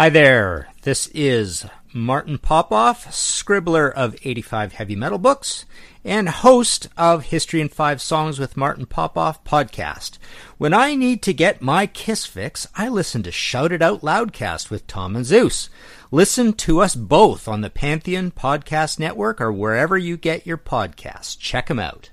Hi there. This is Martin Popoff, scribbler of 85 heavy metal books and host of History in 5 Songs with Martin Popoff podcast. When I need to get my kiss fix, I listen to Shout It Out Loudcast with Tom and Zeus. Listen to us both on the Pantheon Podcast Network or wherever you get your podcasts. Check them out.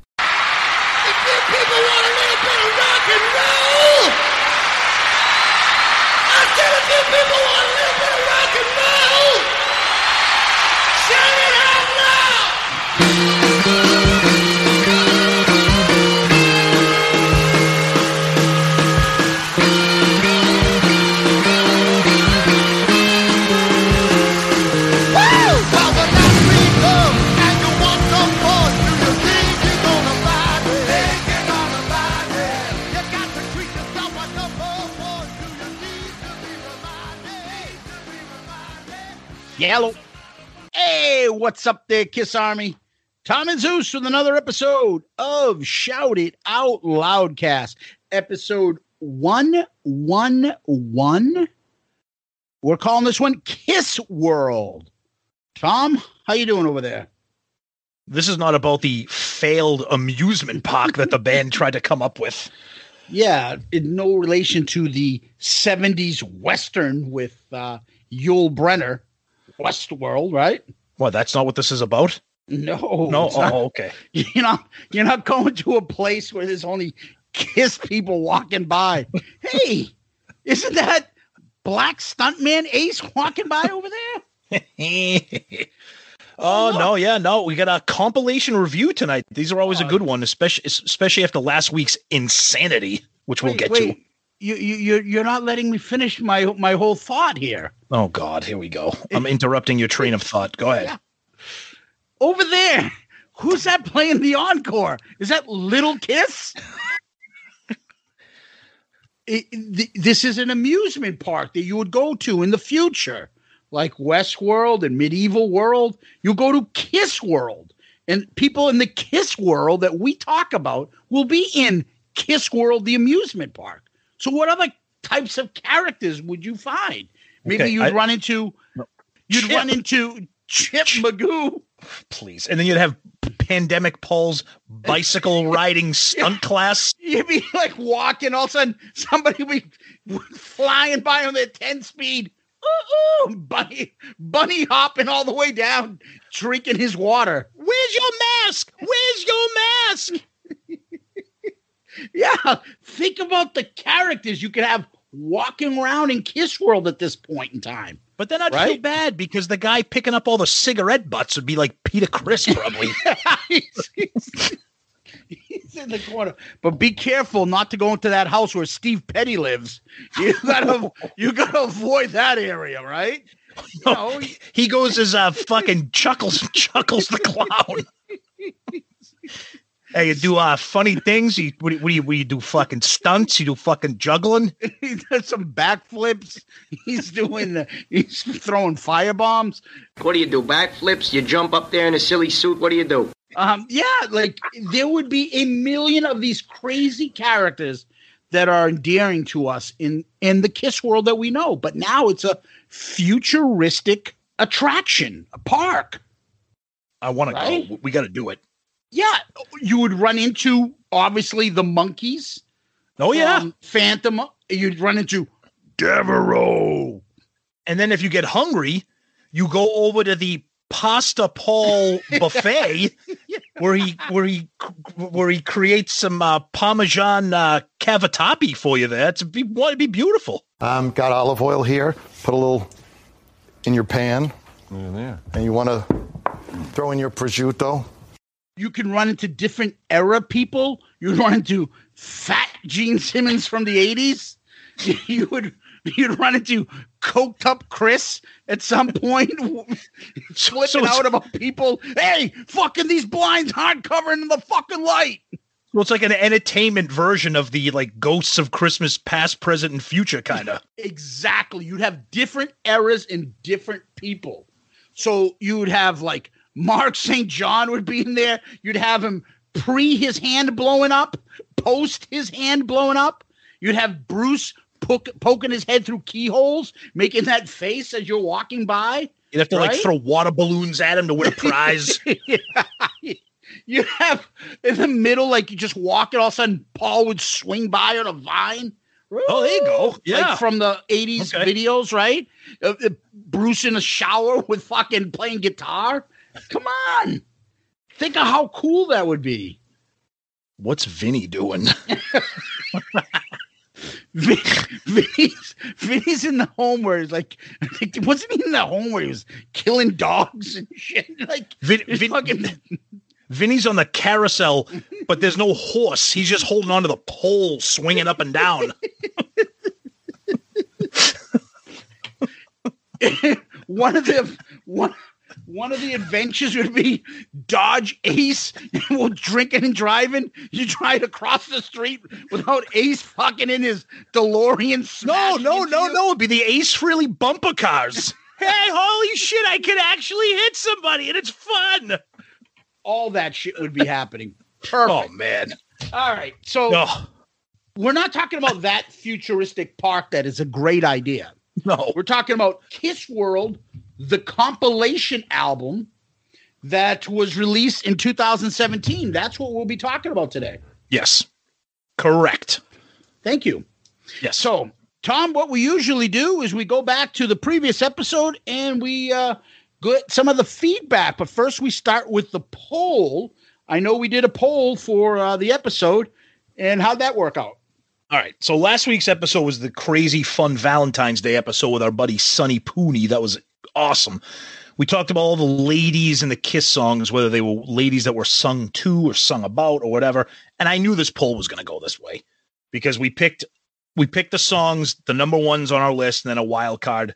Yellow. Hey, what's up there, Kiss Army? Tom and Zeus with another episode of Shout It Out Loudcast, episode 111. We're calling this one Kiss World. Tom, how you doing over there? This is not about the failed amusement park that the band tried to come up with. Yeah, in no relation to the 70s Western with uh, Yul Brynner, Westworld, right? Well, that's not what this is about. No, No, it's not. oh, okay. You're not you're not going to a place where there's only kiss people walking by. hey, isn't that black stuntman Ace walking by over there? oh, oh no, yeah, no. We got a compilation review tonight. These are always a good one, especially especially after last week's insanity, which we'll get wait. to. You you you're, you're not letting me finish my my whole thought here. Oh God, here we go. I'm interrupting your train of thought. Go ahead. Yeah. Over there, who's that playing the encore? Is that Little Kiss? It- th- this is an amusement park that you would go to in the future, like Westworld and Medieval World. You go to Kiss World, and people in the Kiss World that we talk about will be in Kiss World, the amusement park. So, what other types of characters would you find? Maybe Okay, you'd I- run into, you'd Chip. run into Chip Magoo. Please. And then you'd have Pandemic Paul's bicycle riding stunt class. You'd be like walking, all of a sudden somebody would be flying by on their 10 speed. Ooh, ooh, bunny, bunny hopping all the way down, drinking his water. Where's your mask? Where's your mask? Yeah, think about the characters you could have walking around in Kiss World at this point in time. But then I'd feel bad because the guy picking up all the cigarette butts would be like Peter Criss, probably. he's, he's- he's in the corner. But be careful not to go into that house where Steve Petty lives. You gotta you gotta avoid that area, right? You know, he goes as uh, fucking chuckles, chuckles the clown. hey, you do uh, funny things. You what, do you- what do you what do you do? Fucking stunts. You do fucking juggling. he does some backflips. He's doing the, he's throwing fire bombs. What do you do? Backflips? You jump up there in a silly suit? What do you do? Um, yeah, like there would be a million of these crazy characters that are endearing to us in in the Kiss world that we know. But now it's a futuristic attraction, a park. I want Right? to go. We got to do it. Yeah, you would run into obviously the monkeys. Oh yeah. um, Phantom. You'd run into Devereaux. and then if you get hungry, you go over to the Pasta Paul buffet where he where he where he creates some uh, Parmesan uh, cavatappi for you. There, it's be it'd be beautiful. Um, got olive oil here. Put a little in your pan. Yeah, And you want to throw in your prosciutto. You can run into different era people. You'd run into fat Gene Simmons from the 80s. You would you'd run into coked up Chris at some point, flipping so out about people. Hey, fucking these blinds aren't covering the fucking light. Well, it's like an entertainment version of the like ghosts of Christmas past, present, and future kind of. Exactly. You'd have different eras and different people. So you would have like Mark St. John would be in there. You'd have him pre his hand blowing up, post his hand blowing up. You'd have Bruce poke, poking his head through keyholes, making that face as you're walking by. You'd have to like throw water balloons at him to win a prize. You have in the middle, like you just walk, and all of a sudden Paul would swing by on a vine. Oh, there you go. Yeah. like from the '80s Okay. videos, right? Uh, uh, Bruce in a shower with fucking playing guitar. Come on, think of how cool that would be. What's Vinny doing? Vin, Vinny's, Vinny's in the home where he's like, think wasn't he in the home where he was killing dogs and shit? Like, Vin, Vin- fucking, Vinny's on the carousel, but there's no horse. He's just holding onto the pole, swinging up and down. one of the one one of the adventures would be dodge Ace while drinking and driving. You try to cross the street without Ace fucking in his DeLorean. No, no, no, you. no. It'd be the Ace Frehley bumper cars. hey, holy shit! I could actually hit somebody, and it's fun. All that shit would be happening. Oh, Perfect. Oh man. All right, so Oh we're not talking about that futuristic park. That is a great idea. no. We're talking about Kiss World, the compilation album that was released in 2017. That's what we'll be talking about today. Yes. Correct. Thank you. Yes. So, Tom, what we usually do is we go back to the previous episode and we uh, get some of the feedback. But first, we start with the poll. I know we did a poll for uh, the episode, and how'd that work out? All right. So last week's episode was the crazy fun Valentine's Day episode with our buddy Sonny Pooney. That was awesome. We talked about all the ladies in the Kiss songs, whether they were ladies that were sung to or sung about or whatever. And I knew this poll was going to go this way because we picked we picked the songs, the number ones on our list, and then a wild card.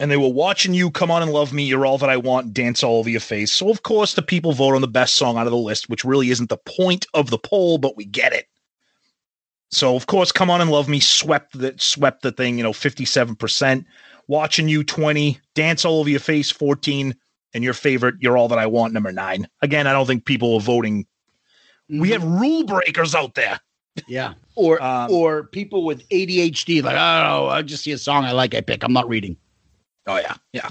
And they were watching you come on and love me. You're all that I want. Dance all over your face. So of course the people vote on the best song out of the list, which really isn't the point of the poll, but we get it. So of course, come on and love me swept the swept the thing, you know, 57%. Watching you 20, dance all over your face 14, and your favorite, you're all that I want, number nine. Again, I don't think people are voting. We have rule breakers out there. Yeah. Or Um, or people with ADHD, like, know, I just see a song I like, I pick. I'm not reading. Oh yeah, yeah.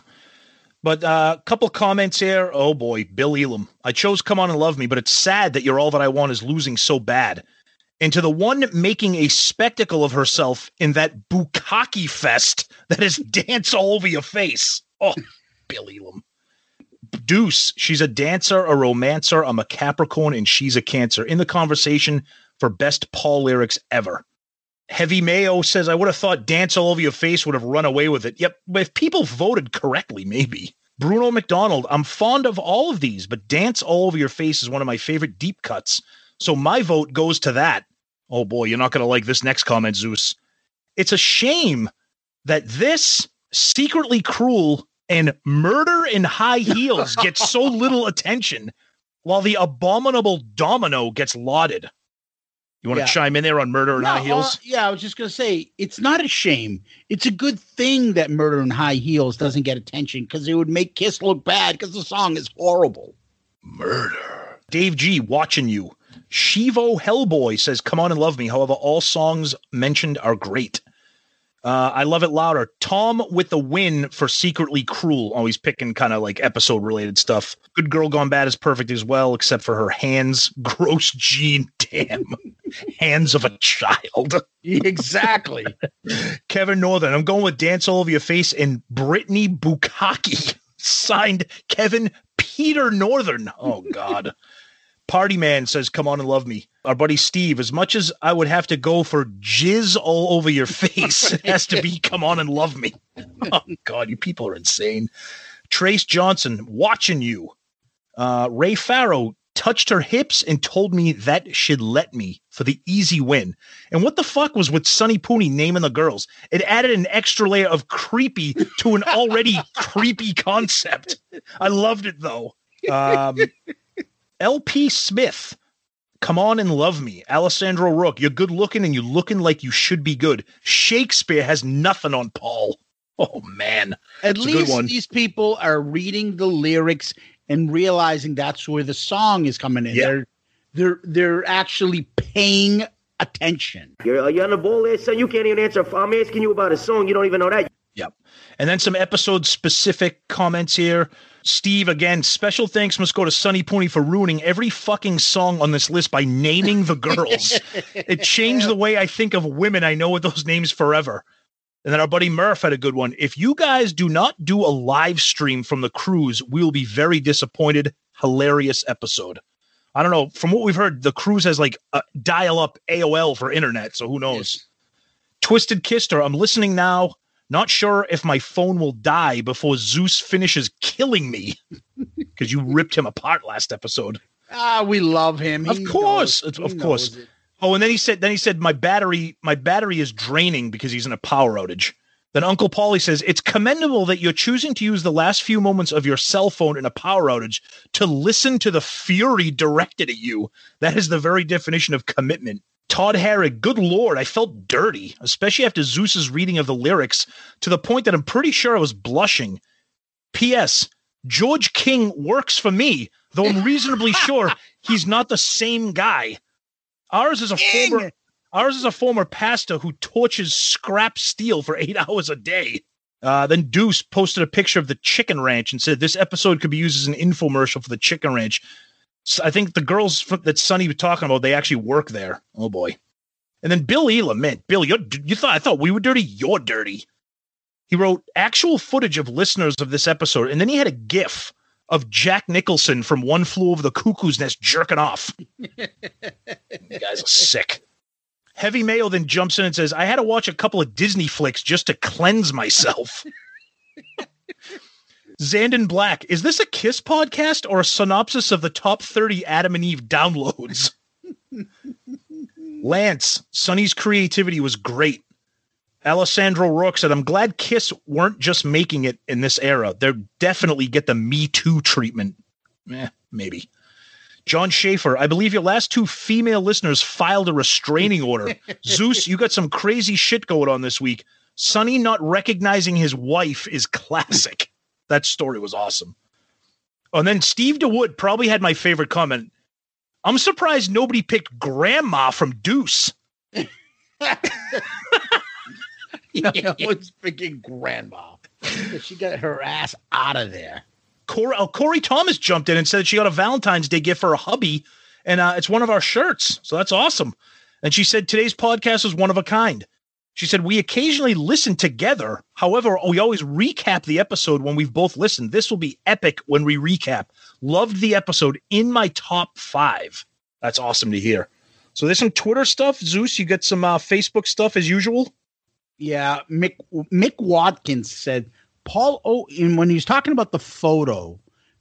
But a uh, couple comments here. Oh boy, Bill Elam. I chose "Come On and Love Me," but it's sad that "You're All That I Want" is losing so bad. And to the one making a spectacle of herself in that bukkake fest that is dance all over your face. Oh, Billy Elam. Deuce, she's a dancer, a romancer. I'm a Capricorn, and she's a Cancer. In the conversation for best Paul lyrics ever. Heavy Mayo says, I would have thought Dance All Over Your Face would have run away with it. Yep, if people voted correctly, maybe. Bruno McDonald, I'm fond of all of these, but Dance All Over Your Face is one of my favorite deep cuts. So my vote goes to that. Oh boy, you're not going to like this next comment, Zeus. It's a shame that this secretly cruel and murder in high heels gets so little attention while the abominable domino gets lauded. You want to Yeah. chime in there on murder in No, high heels? uh, yeah, I was just gonna say it's not a shame. It's a good thing that Murder in High Heels doesn't get attention because it would make Kiss look bad because the song is horrible. Murder. Dave G, watching you. Shivo Hellboy says, Come on and love me. However, all songs mentioned are great. Uh, I love it louder. Tom with the win for Secretly Cruel. Always picking kind of like episode related stuff. Good Girl Gone Bad is perfect as well, except for her hands. Gross Gene. Damn. hands of a child. Exactly. Kevin Northern. I'm going with Dance All Over Your Face and Brittany Bukaki. Signed Kevin Peter Northern. Oh, God. Party Man says, Come on and love me. Our buddy Steve, as much as I would have to go for jizz all over your face, it has to be Come on and love me. Oh, God, you people are insane. Trace Johnson, watching you. Uh, Ray Farrow touched her hips and told me that she'd let me for the easy win. And what the fuck was with Sonny Pooney naming the girls? It added an extra layer of creepy to an already creepy concept. I loved it though. Um, LP Smith, come on and love me. Alessandro Rook, you're good looking and you're looking like you should be good. Shakespeare has nothing on Paul. Oh man. At It's a good one. least these people are reading the lyrics and realizing that's where the song is coming in. Yeah. They're they're they're actually paying attention. You're, you're on the ball there, son. You can't even answer. I'm asking you about a song. You don't even know that. Yep. And then some episode specific comments here. Steve, again, special thanks must go to Sonny Pony for ruining every fucking song on this list by naming the girls. it changed the way I think of women. I know with those names forever. And then our buddy Murph had a good one. If you guys do not do a live stream from the cruise, we will be very disappointed. Hilarious episode. I don't know. From what we've heard, the cruise has like uh, a dial up AOL for internet. So who knows? Twisted Kister, I'm listening now. Not sure if my phone will die before Zeus finishes killing me because you ripped him apart last episode. Ah, we love him. Of He course, knows- of course. Oh, and then he said, then he said, my battery, my battery is draining because he's in a power outage. Then Uncle Paulie says, it's commendable that you're choosing to use the last few moments of your cell phone in a power outage to listen to the fury directed at you. That is the very definition of commitment. Todd Harrig, good lord, I felt dirty, especially after Zeus's reading of the lyrics, to the point that I'm pretty sure I was blushing. P.S. George King works for me, though I'm reasonably sure he's not the same guy. Ours is a former ours is a former pastor who torches scrap steel for eight hours a day. Uh, then Deuce posted a picture of the chicken ranch and said this episode could be used as an infomercial for the chicken ranch. So I think the girls that Sonny was talking about, they actually work there. Oh boy. And then Bill Elam, man, Bill, you're, you thought I thought we were dirty. You're dirty. He wrote actual footage of listeners of this episode, and then he had a GIF of Jack Nicholson from One Flew Over the Cuckoo's Nest jerking off. you guys are sick. Heavy Mayo then jumps in and says, I had to watch a couple of Disney flicks just to cleanse myself. Zandon Black, is this a Kiss podcast or a synopsis of the top 30 Adam and Eve downloads? Lance, Sonny's creativity was great. Alessandro Rourke said, I'm glad Kiss weren't just making it in this era. They'll definitely get the Me Too treatment. Eh, maybe. John Schaefer, I believe your last two female listeners filed a restraining order. Zeus, you got some crazy shit going on this week. Sonny not recognizing his wife is classic. That story was awesome. And then Steve DeWood probably had my favorite comment. I'm surprised nobody picked Grandma from Deuce. Know, it's freaking grandma. She got her ass out of there. Corey, oh, Corey Thomas jumped in and said she got a Valentine's Day gift for her hubby, and uh, it's one of our shirts. So that's awesome. And she said today's podcast is one of a kind. She said we occasionally listen together. However, we always recap the episode when we've both listened. This will be epic when we recap. Loved the episode in my top five. That's awesome to hear. So there's some Twitter stuff. Zeus, you got some uh, Facebook stuff as usual. Yeah, Mick Mick Watkins said Paul O. And when he was talking about the photo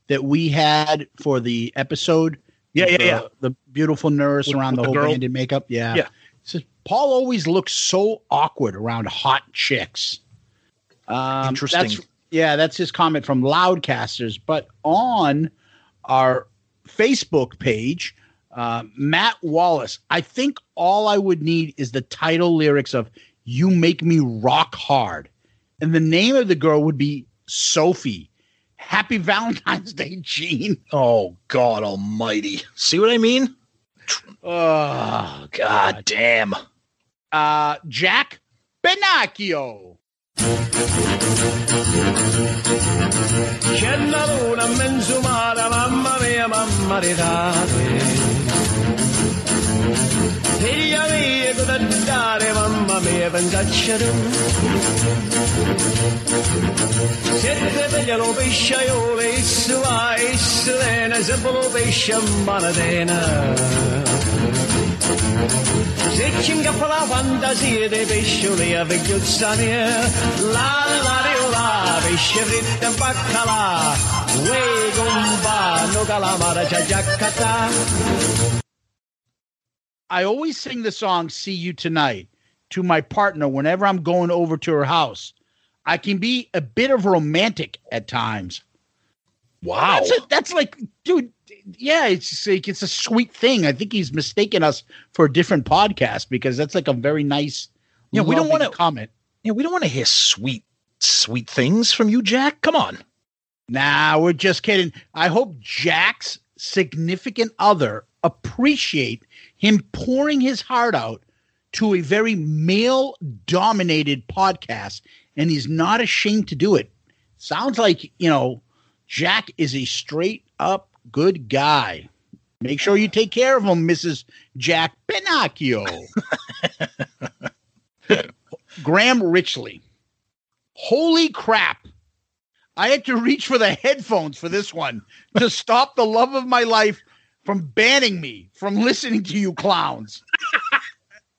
that we had for the episode, Yeah, yeah, the, yeah. the beautiful nurse With- around the the whole girl? band in makeup. Yeah, Yeah. He says Paul always looks so awkward around hot chicks. Um, Interesting. That's, yeah, that's his comment from Loudcasters. But on our Facebook page, uh, Matt Wallace, I think all I would need is the title lyrics of You Make Me Rock Hard. And the name of the girl would be Sophie. Happy Valentine's Day, Gene. Oh God Almighty! See what I mean? Oh, God damn! Uh, Jack Benacchio. C'è luna mamma mia, mamma dare, mamma mia, pensaccia tu. Siete veglia lo pesce, io le isla, islena, se manatena. Se ci ingappa la fantasia dei pescioli a vecchiuzza mia, la la la, pesce fritto baccalà, uè gomba, no calamara, c'è. I always sing the song See You Tonight to my partner whenever I'm going over to her house. I can be a bit of romantic at times. Wow! That's, a, that's like, dude, yeah, it's like it's a sweet thing. I think he's mistaken us for a different podcast because that's like a very nice. Yeah, we don't wanna- comment. Yeah, we don't want to hear sweet, sweet things from you, Jack. Come on. Nah, we're just kidding. I hope Jack's significant other appreciate him pouring his heart out to a very male dominated podcast, and he's not ashamed to do it. Sounds like, you know, Jack is a straight up good guy. Make sure you take care of him, Mrs. Jack Pinocchio. Graham Richley. Holy crap. I had to reach for the headphones for this one to stop the love of my life from banning me from listening to you clowns.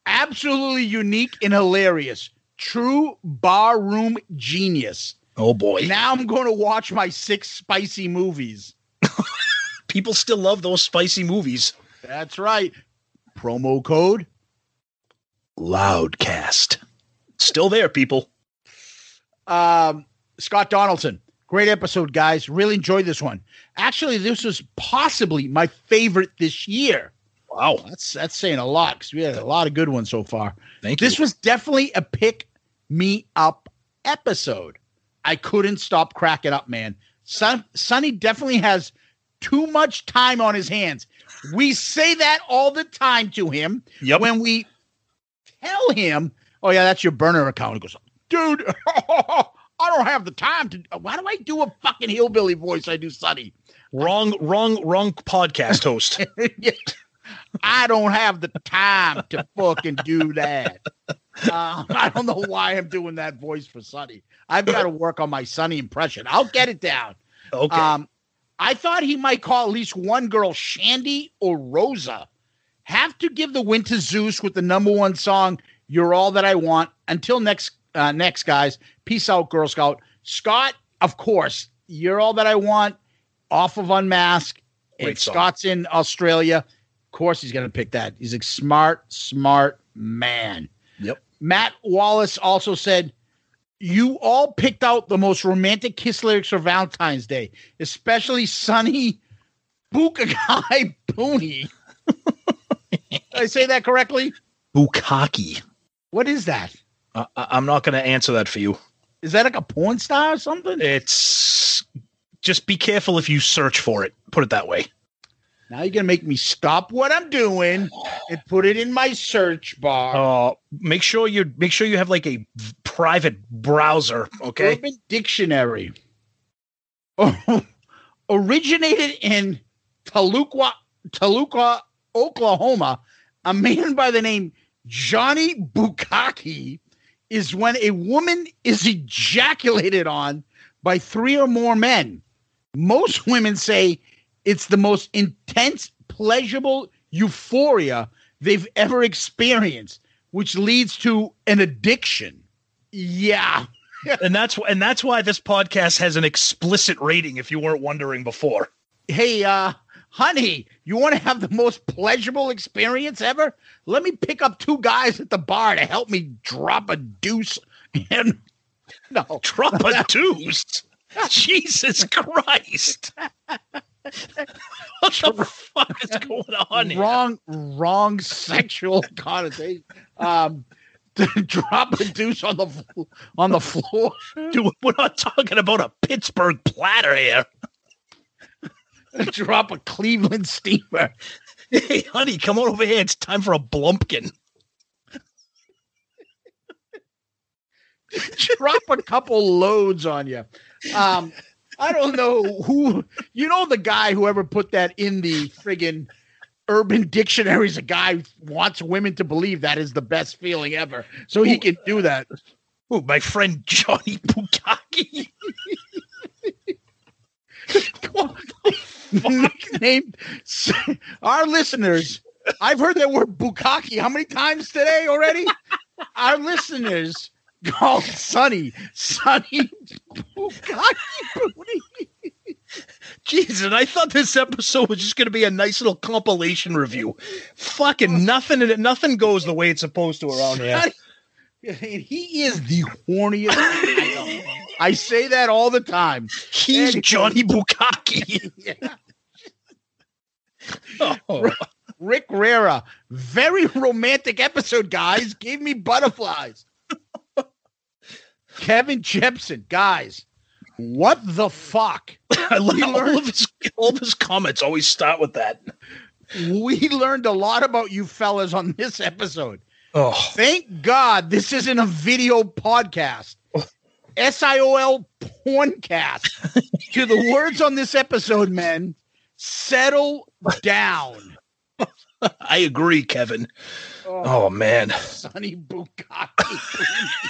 Absolutely unique and hilarious. True barroom genius. Oh boy. Now I'm going to watch my six spicy movies. People still love those spicy movies. That's right. Promo code. Loudcast. Still there, people. Um, Scott Donaldson. Great episode, guys. Really enjoyed this one. Actually, this was possibly my favorite this year. Wow. That's that's saying a lot because we had a lot of good ones so far. Thank This you. was definitely a pick me up episode. I couldn't stop cracking up, man. Son, Sonny definitely has too much time on his hands. We say that all the time to him Yep. when we tell him, "Oh yeah, that's your burner account." He goes, "Dude, I don't have the time to. Why do I do a fucking hillbilly voice? I do Sonny. wrong, wrong, wrong podcast host. I don't have the time to fucking do that. Uh, I don't know why I'm doing that voice for Sonny. I've got to work on my Sonny impression. I'll get it down. Okay. Um, I thought he might call at least one girl Shandi or Rosa. Have to give the win to Zeus with the number one song, "You're All That I Want." Until next, uh, next guys. Peace out, Girl Scout. Scott, of course, "You're All That I Want" off of Unmask. And song. Scott's in Australia. Of course, he's going to pick that. He's a smart, smart man. Yep. Matt Wallace also said, You all picked out the most romantic kiss lyrics for Valentine's Day, especially Sonny Bukagai Booney. Did I say that correctly? Bukaki. What is that? Uh, I'm not going to answer that for you. Is that like a porn star or something? It's just be careful if you search for it. Put it that way. Now you're going to make me stop what I'm doing and put it in my search bar. Uh, make sure you make sure you have like a private browser. Okay. Urban Dictionary. Oh, originated in Toluca, Toluca, Oklahoma, a man by the name Johnny Bukaki is when a woman is ejaculated on by three or more men. Most women say it's the most intense, pleasurable euphoria they've ever experienced, which leads to an addiction. Yeah. and that's and that's why this podcast has an explicit rating. If you weren't wondering before. hey uh honey you want to have the most pleasurable experience ever let me pick up two guys at the bar to help me drop a deuce and no Drop a deuce. Jesus Christ. What the fuck is going on here? wrong wrong sexual connotation um drop a deuce on the on the floor Dude, we're not talking about a Pittsburgh platter here. drop a cleveland steamer Hey, honey, come on over here. It's time for a blumpkin. drop a couple loads on you. Um, I don't know who you know the guy whoever put that in the friggin' urban dictionary is a guy who wants women to believe that is the best feeling ever. So he can do that. Oh, my friend Johnny Bukaki. Named our listeners. I've heard that word Bukaki how many times today already? Our listeners called oh, Sonny. Sonny bukkake booty. Jesus, and I thought this episode was just going to be a nice little compilation review. Fucking nothing, nothing goes the way it's supposed to around here. And he is the horniest. I. I say that all the time. He's And- Johnny Bukaki. Yeah. Oh, Rick Rera, very romantic episode, guys. Gave me butterflies. Kevin Jepson, guys, what the fuck? I love all learned- of his all of his comments. Always start with that. We learned a lot about you fellas on this episode. Oh, Thank God this isn't a video podcast. S I O L porncast. to the words on this episode, men, settle down. I agree, Kevin. Oh, oh man. Sonny Bugatti.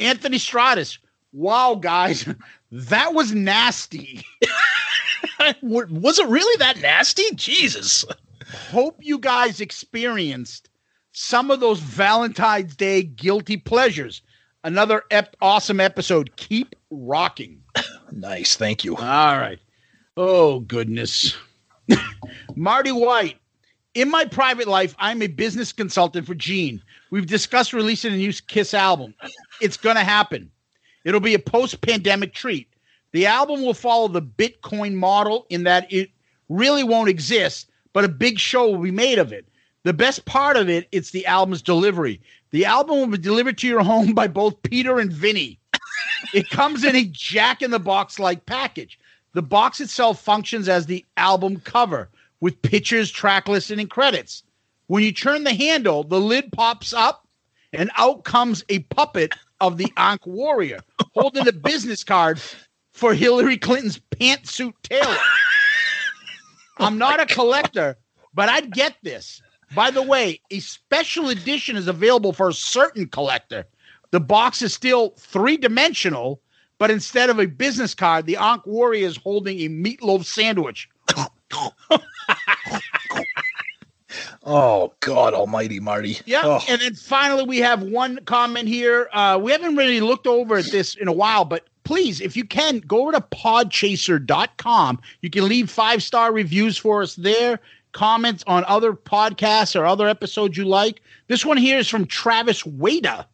Anthony Stratus. Wow, guys, that was nasty. Was it really that nasty? Jesus. Hope you guys experienced some of those Valentine's Day guilty pleasures. Another ep- awesome episode. Keep rocking. Nice. Thank you. All right. Oh, goodness. Marty White. In my private life, I'm a business consultant for Gene. We've discussed releasing a new Kiss album. It's going to happen. It'll be a post pandemic treat. The album will follow the Bitcoin model in that it really won't exist, but a big show will be made of it. The best part of it, it's the album's delivery. The album will be delivered to your home by both Peter and Vinny. It comes in a jack in the box like package. The box itself functions as the album cover with pictures, track listing, and credits. When you turn the handle, the lid pops up and out comes a puppet of the Ankh warrior holding a business card for Hillary Clinton's pantsuit tailor. I'm not a collector, but I'd get this. By the way, a special edition is available for a certain collector. The box is still three dimensional, but instead of a business card, the Ankh warrior is holding a meatloaf sandwich. Oh God Almighty, Marty. Yeah. Oh, And then finally, we have one comment here. Uh, we haven't really looked over at this in a while, but please, if you can, go over to podchaser.com. You can leave five star reviews for us there, comments on other podcasts or other episodes you like. This one here is from Travis Wada.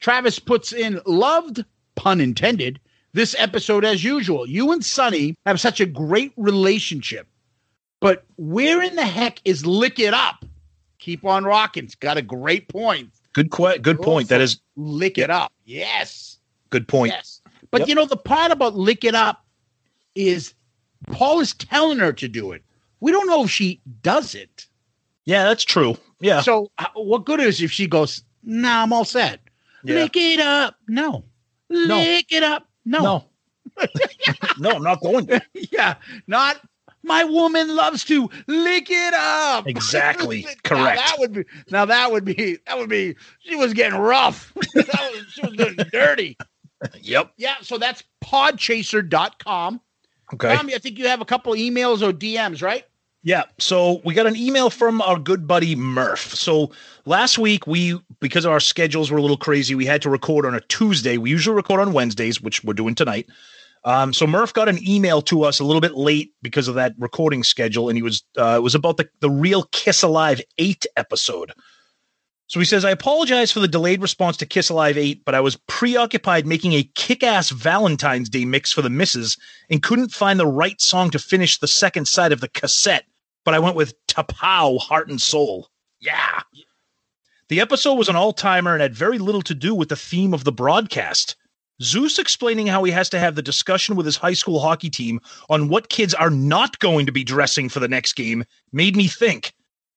Travis puts in loved, pun intended, this episode as usual. You and Sonny have such a great relationship. But where in the heck is Lick It Up? Keep on rocking. It's got a great point. good que- good point. That is Lick It Up. Yes. good point. Yes. But Yep. you know, the part about Lick It Up is Paul is telling her to do it. We don't know if she does it. Yeah, that's true. Yeah. So, what good is if she goes, nah, I'm all set? Yeah. Lick it up. No. Lick it up. No. no. no, I'm not going to. yeah. Not my woman loves to lick it up. Exactly. Now Correct. that would be now that would be that would be she was getting rough. was, she was getting dirty. Yep. Yeah, so that's podchaser.com. Okay. Tommy, I think you have a couple emails or DMs, right? Yeah. So we got an email from our good buddy Murph. So last week we because our schedules were a little crazy, we had to record on a Tuesday. We usually record on Wednesdays, which we're doing tonight. Um, so Murph got an email to us a little bit late because of that recording schedule, and he was uh, it was about the the real Kiss Alive eight episode. So he says, I apologize for the delayed response to Kiss Alive 8, but I was preoccupied making a kick ass Valentine's Day mix for the misses and couldn't find the right song to finish the second side of the cassette. But I went with Tapao Heart and Soul. Yeah. The episode was an all timer and had very little to do with the theme of the broadcast. Zeus explaining how he has to have the discussion with his high school hockey team on what kids are not going to be dressing for the next game made me think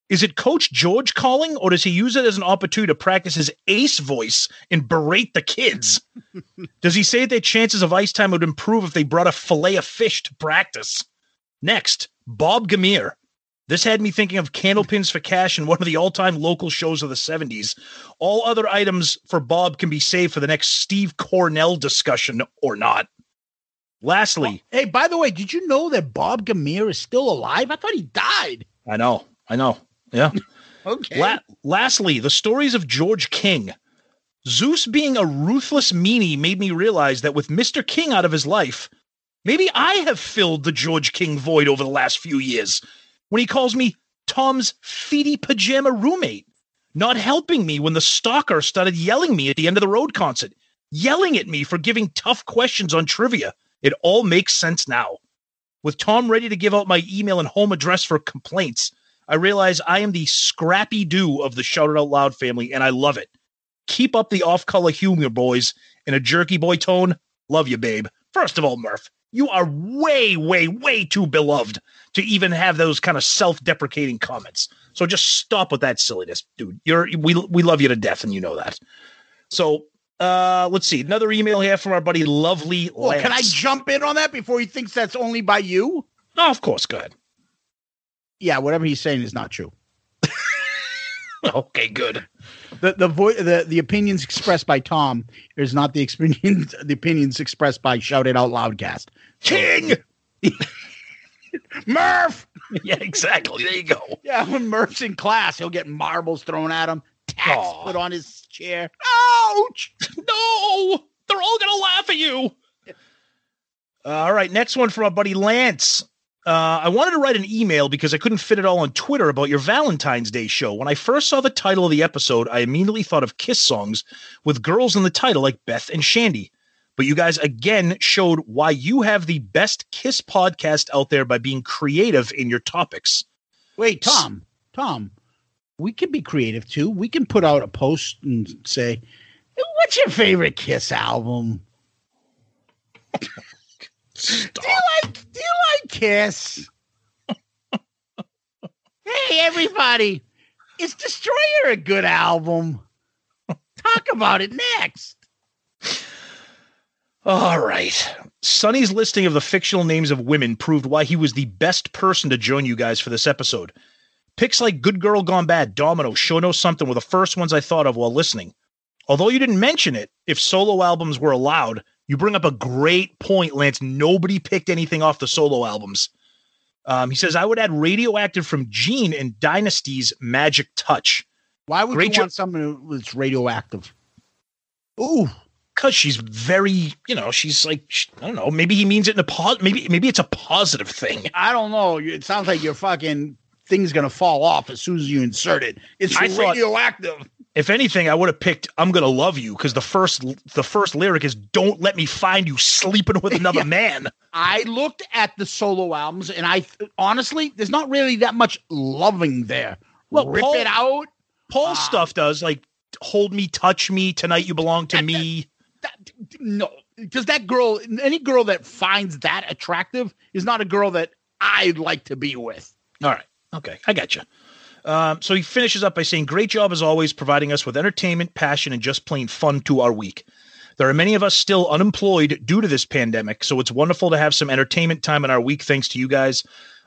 is it Coach George calling, or does he use it as an opportunity to practice his ace voice and berate the kids? does he say that chances of ice time would improve if they brought a fillet of fish to practice? Next, Bob Gamere. This had me thinking of Candlepins for Cash and one of the all time local shows of the 70s. All other items for Bob can be saved for the next Steve Cornell discussion or not. Lastly, oh, Hey, by the way, did you know that Bob Gamere is still alive? I thought he died. I know, I know. Yeah. Okay. La- lastly, the stories of George King. Zeus being a ruthless meanie made me realize that with Mr. King out of his life, maybe I have filled the George King void over the last few years when he calls me Tom's feety pajama roommate, not helping me when the stalker started yelling me at the end of the road concert, yelling at me for giving tough questions on trivia. It all makes sense now. With Tom ready to give out my email and home address for complaints, I realize I am the Scrappy-Doo of the Shout It Out Loud family, and I love it. Keep up the off color humor, boys. In a jerky boy tone, love you, babe. First of all, Murph, you are way, way, way too beloved to even have those kind of self deprecating comments. So just stop with that silliness, dude. You're we we love you to death, and you know that. So uh let's see. Another email here from our buddy Lovely Well, can I jump in on that before he thinks that's only by you? Oh, of course, go ahead. Yeah, whatever he's saying is not true. Okay, good. The the vo- the the opinions expressed by Tom is not the experience the opinions expressed by Shout It Out Loudcast. King. Murph. yeah, exactly. There you go. Yeah, when Murph's in class, he'll get marbles thrown at him, tacks Aw. put on his chair. Ouch! No, they're all gonna laugh at you. All right, next one from our buddy Lance. Uh, I wanted to write an email because I couldn't fit it all on Twitter about your Valentine's Day show. When I first saw the title of the episode, I immediately thought of Kiss songs with girls in the title like Beth and Shandi. But you guys again showed why you have the best Kiss podcast out there by being creative in your topics. Wait, Tom, Tom, we can be creative too. We can put out a post and say, "What's your favorite Kiss album?" Do you like Do you like Kiss? hey, everybody! Is Destroyer a good album? Talk about it next. All right. Sonny's listing of the fictional names of women proved why he was the best person to join you guys for this episode. Picks like Good Girl Gone Bad, Domino, Show No Something were the first ones I thought of while listening. Although you didn't mention it, if solo albums were allowed, you bring up a great point, Lance. Nobody picked anything off the solo albums. Um, he says, I would add Radioactive from Gene and Dynasty's Magic Touch. Why would Great you jo- want someone that's radioactive? Ooh, because she's very, you know, she's like, sh- I don't know, maybe he means it in a pos- maybe maybe it's a positive thing. I don't know. It sounds like your fucking thing's gonna fall off as soon as you insert it. It's I thought- radioactive. If anything, I would have picked "I'm gonna love you" because the first the first lyric is "Don't let me find you sleeping with another Yeah. man." I looked at the solo albums, and I honestly, there's not really that much loving there. Well, Rip Paul- it out. Paul's Ah. stuff does like "Hold me, touch me, tonight you belong to me." That, no, because that girl, any girl that finds that attractive, is not a girl that I'd like to be with. All right, okay, I got you. Um, so he finishes up by saying, "Great job as always, providing us with entertainment, passion, and just plain fun to our week." There are many of us still unemployed due to this pandemic, so it's wonderful to have some entertainment time in our week thanks to you guys.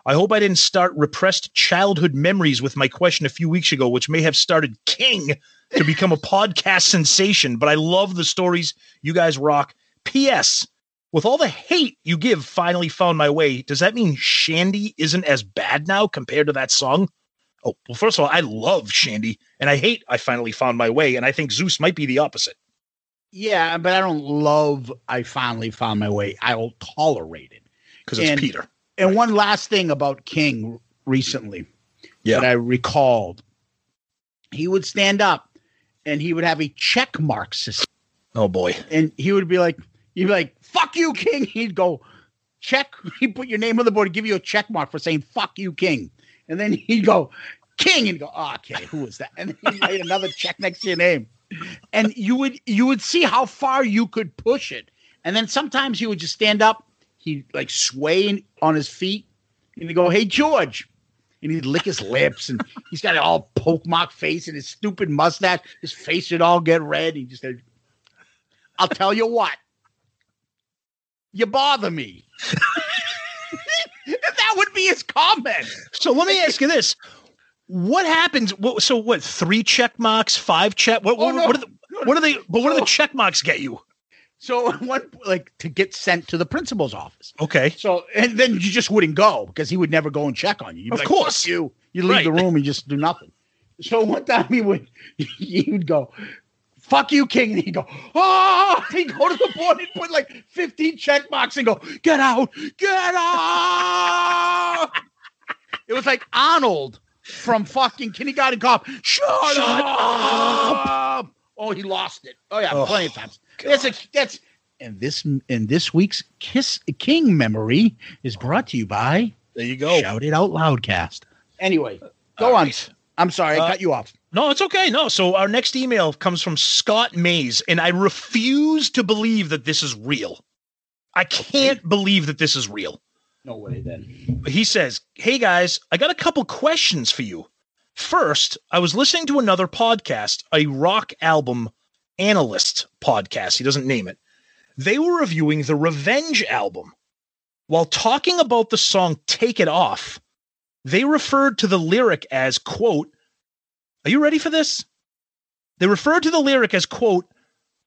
I hope I didn't start repressed childhood memories with my question a few weeks ago, which may have started King to become a podcast sensation, but I love the stories you guys rock. P.S. With all the hate you give finally found my way, does that mean Shandi isn't as bad now compared to that song? Oh, well, first of all, I love Shandi and I hate I finally found my way, and I think Zeus might be the opposite. Yeah, but I don't love. I finally found my way. I will tolerate it. Because it's And- Peter. And one last thing about King recently Yeah. that I recalled. He would stand up and he would have a check mark system. Oh boy. And he would be like, you'd be like, fuck you, King. He'd go, check. He'd put your name on the board, give you a check mark for saying fuck you, King. And then he'd go, King, and go, oh, okay, who was that? And then he'd write another check next to your name. And you would you would see how far you could push it. And then sometimes he would just stand up, he'd like sway on his feet, and he'd go, Hey George. And he'd lick his lips and he's got an all poke mark face and his stupid mustache. His face would all get red. He just said, I'll tell you what. You bother me. that would be his comment. So let me ask you this: What happens? What, so what? Three check marks, five check. What? Oh, what, no. what are the? What are they? But what do the check marks get you? So one like to get sent to the principal's office. Okay. So and then you just wouldn't go because he would never go and check on you. You'd Of like, course. You. You leave the room and just do nothing. So one time he would he would go, fuck you, King, and he'd go, oh he'd go to the board and put like 15 check marks and go, get out, get out. it was like Arnold from fucking kindergarten cop. Shut, up. Oh, he lost it. Oh yeah, Oh, plenty of times. That's a that's and this and this week's Kiss King memory is brought to you by There you go. Shout It Out Loudcast. Anyway, go All on. right. I'm sorry, I Uh, cut you off. No, it's okay. No. So our next email comes from Scott Mays, and I refuse to believe that this is real. I can't believe that this is real. No way then. He says, Hey guys, I got a couple questions for you. First, I was listening to another podcast, a rock album analyst podcast. He doesn't name it. They were reviewing the Revenge album. While talking about the song Take It Off, they referred to the lyric as, quote, Are you ready for this? They referred to the lyric as, quote,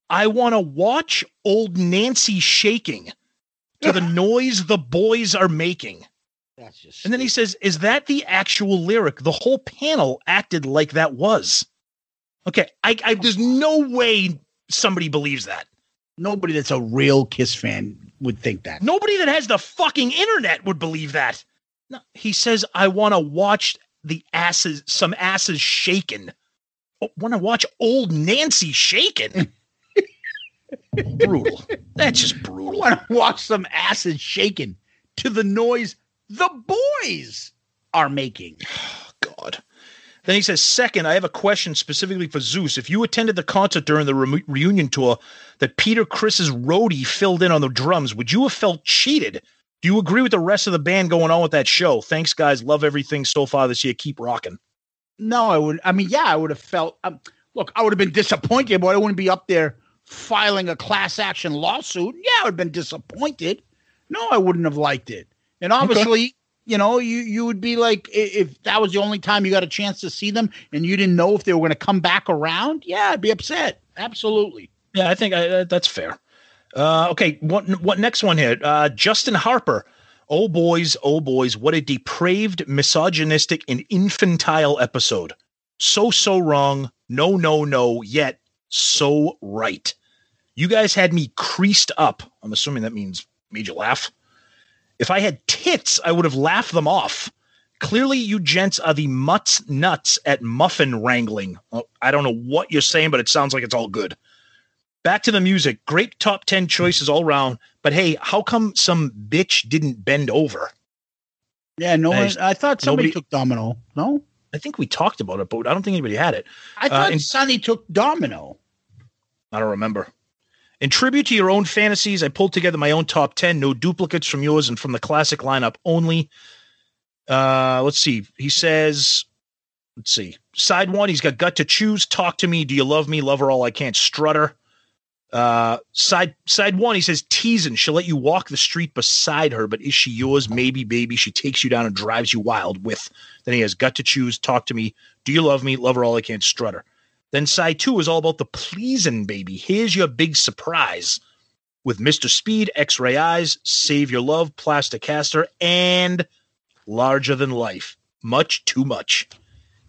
I want to watch old Nancy shaking to the noise the boys are making. That's just And then he says, Is that the actual lyric? The whole panel acted like that was. Okay. I, I there's no way somebody believes that. nobody that's a real Kiss fan would think that. Nobody that has the fucking internet would believe that. No, he says, I want to watch the asses, some asses shaken. Oh, want to watch old Nancy shaken? brutal. That's just brutal. I want to watch some asses shaking to the noise the boys are making. God. Then he says, second, I have a question specifically for Zeus. If you attended the concert during the re- reunion tour that Peter Criss's roadie filled in on the drums, would you have felt cheated? Do you agree with the rest of the band going on with that show? Thanks, guys. Love everything so far this year. Keep rocking. No, I would. I mean, yeah, I would have felt. Um, look, I would have been disappointed, but I wouldn't be up there filing a class action lawsuit. Yeah, I would have been disappointed. No, I wouldn't have liked it. And obviously, you know, you you would be like, if that was the only time you got a chance to see them, and you didn't know if they were going to come back around, yeah, I'd be upset. Absolutely. Yeah, I think I, that's fair. Uh, okay, what what next one here? Uh, Justin Harper. Oh boys, oh boys, what a depraved, misogynistic, and infantile episode. So so wrong. No no no. Yet so right. You guys had me creased up. I'm assuming that means made you laugh. If I had tits, I would have laughed them off. Clearly, you gents are the mutts nuts at muffin wrangling. Well, I don't know what you're saying, but it sounds like it's all good. Back to the music. Great top 10 choices all round. But hey, how come some bitch didn't bend over? Yeah, no one. I thought somebody Nobody- took Domino. No, I think we talked about it, but I don't think anybody had it. I thought uh, and- Sonny took Domino. I don't remember. In tribute to your own fantasies, I pulled together my own top 10, no duplicates from yours and from the classic lineup only. Uh, let's see. He says, let's see. Side one, he's got gut to choose. Talk to me. Do you love me? Love her all I can't. Strutter. Uh, side side one, he says teasing. She'll let you walk the street beside her, but is she yours? Maybe, baby. She takes you down and drives you wild. With then he has Got to Choose. Talk to me. Do you love me? Love her all I can't. Strutter. Then side two is all about the pleasing, baby. Here's your big surprise with Mr. Speed, X Ray Eyes, Save Your Love, Plaster Caster, and Larger Than Life. Much too much.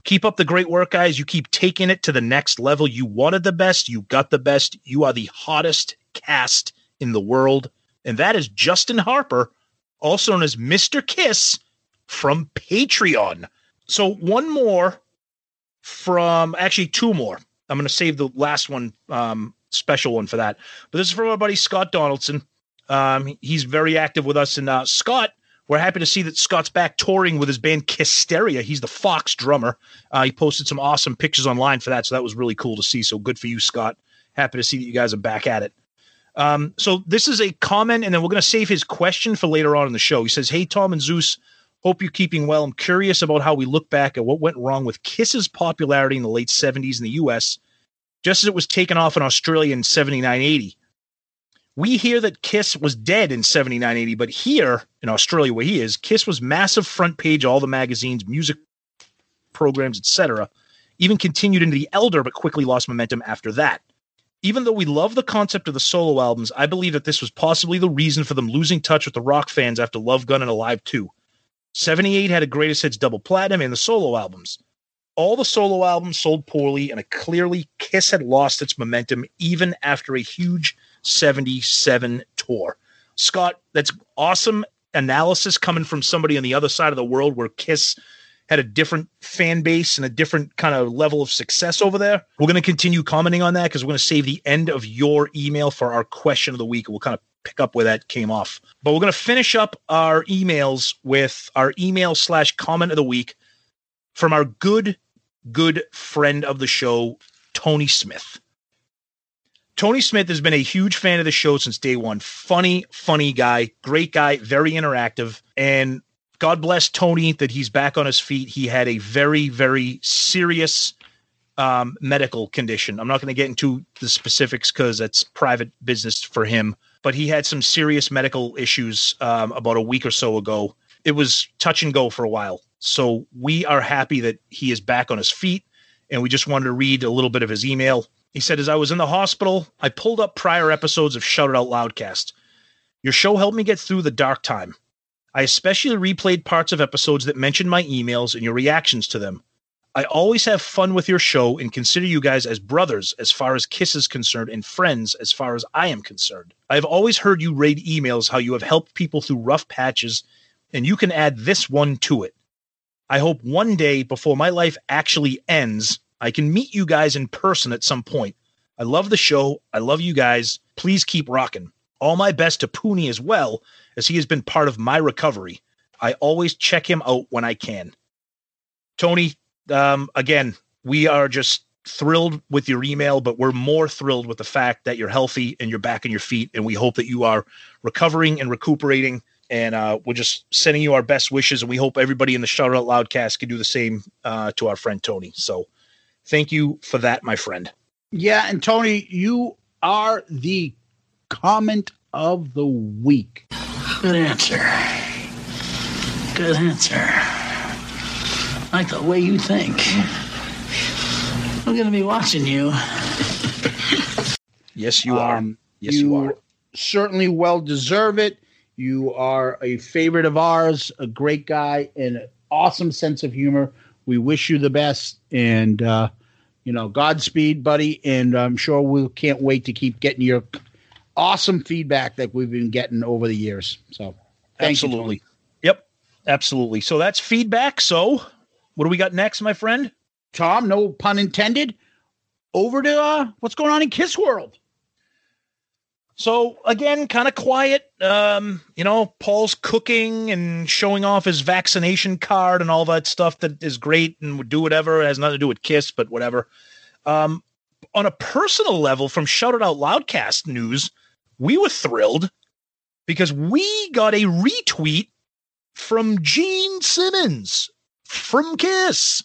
Keep up the great work, guys. You keep taking it to the next level. You wanted the best. You got the best. You are the hottest cast in the world. And that is Justin Harper, also known as Mr. Kiss from Patreon. So one more from actually two more. I'm going to save the last one, um, special one for that. But this is from our buddy Scott Donaldson. Um, he's very active with us. And uh, Scott, we're happy to see that Scott's back touring with his band Kissteria. He's the Fox drummer. Uh, he posted some awesome pictures online for that. So that was really cool to see. So good for you, Scott. Happy to see that you guys are back at it. Um, so this is a comment, and then we're going to save his question for later on in the show. He says, Hey, Tom and Zeus, hope you're keeping well. I'm curious about how we look back at what went wrong with Kiss's popularity in the late 70s in the US, just as it was taken off in Australia in 79 80. We hear that Kiss was dead in 79 80, but here in Australia, where he is, Kiss was massive front page, all the magazines, music programs, etc. Even continued into the Elder, but quickly lost momentum after that. Even though we love the concept of the solo albums, I believe that this was possibly the reason for them losing touch with the rock fans after Love Gun and Alive 2. 78 had a greatest hits double platinum and the solo albums. All the solo albums sold poorly, and clearly Kiss had lost its momentum even after a huge 77 tour. Scott, that's awesome analysis coming from somebody on the other side of the world where Kiss had a different fan base and a different kind of level of success over there. We're going to continue commenting on that because we're going to save the end of your email for our question of the week. We'll kind of pick up where that came off. But we're going to finish up our emails with our email slash comment of the week from our good, good friend of the show, Tony Smith. Tony Smith has been a huge fan of the show since day one. Funny, funny guy, great guy, very interactive. And God bless Tony that he's back on his feet. He had a very, very serious um, medical condition. I'm not going to get into the specifics because that's private business for him. But he had some serious medical issues um, about a week or so ago. It was touch and go for a while. So we are happy that he is back on his feet. And we just wanted to read a little bit of his email. He said, As I was in the hospital, I pulled up prior episodes of Shout It Out Loudcast. Your show helped me get through the dark time. I especially replayed parts of episodes that mentioned my emails and your reactions to them. I always have fun with your show and consider you guys as brothers as far as Kiss is concerned and friends as far as I am concerned. I have always heard you read emails how you have helped people through rough patches, and you can add this one to it. I hope one day before my life actually ends, I can meet you guys in person at some point. I love the show. I love you guys. Please keep rocking. All my best to Pooney as well, as he has been part of my recovery. I always check him out when I can. Tony, um, again, we are just thrilled with your email, but we're more thrilled with the fact that you're healthy and you're back on your feet. And we hope that you are recovering and recuperating. And uh, we're just sending you our best wishes. And we hope everybody in the Shout Out Loudcast can do the same uh, to our friend Tony. So thank you for that, my friend. Yeah, and Tony, you are the comment of the week. Good answer. Good answer. I like the way you think. I'm going to be watching you. Yes, you are. Um, Yes, you are. Certainly well deserve it. You are a favorite of ours, a great guy, and an awesome sense of humor. We wish you the best, and uh, you know, Godspeed, buddy. And I'm sure we can't wait to keep getting your awesome feedback that we've been getting over the years. So, thank you, absolutely. yep, absolutely. So that's feedback. So what do we got next, my friend? Tom. No pun intended. Over to uh, what's going on in Kiss World. So again, kind of quiet. Um, you know, Paul's cooking and showing off his vaccination card and all that stuff that is great and would do whatever. It has nothing to do with Kiss, but whatever. Um, on a personal level, from Shout It Out Loudcast news, we were thrilled because we got a retweet from Gene Simmons from Kiss.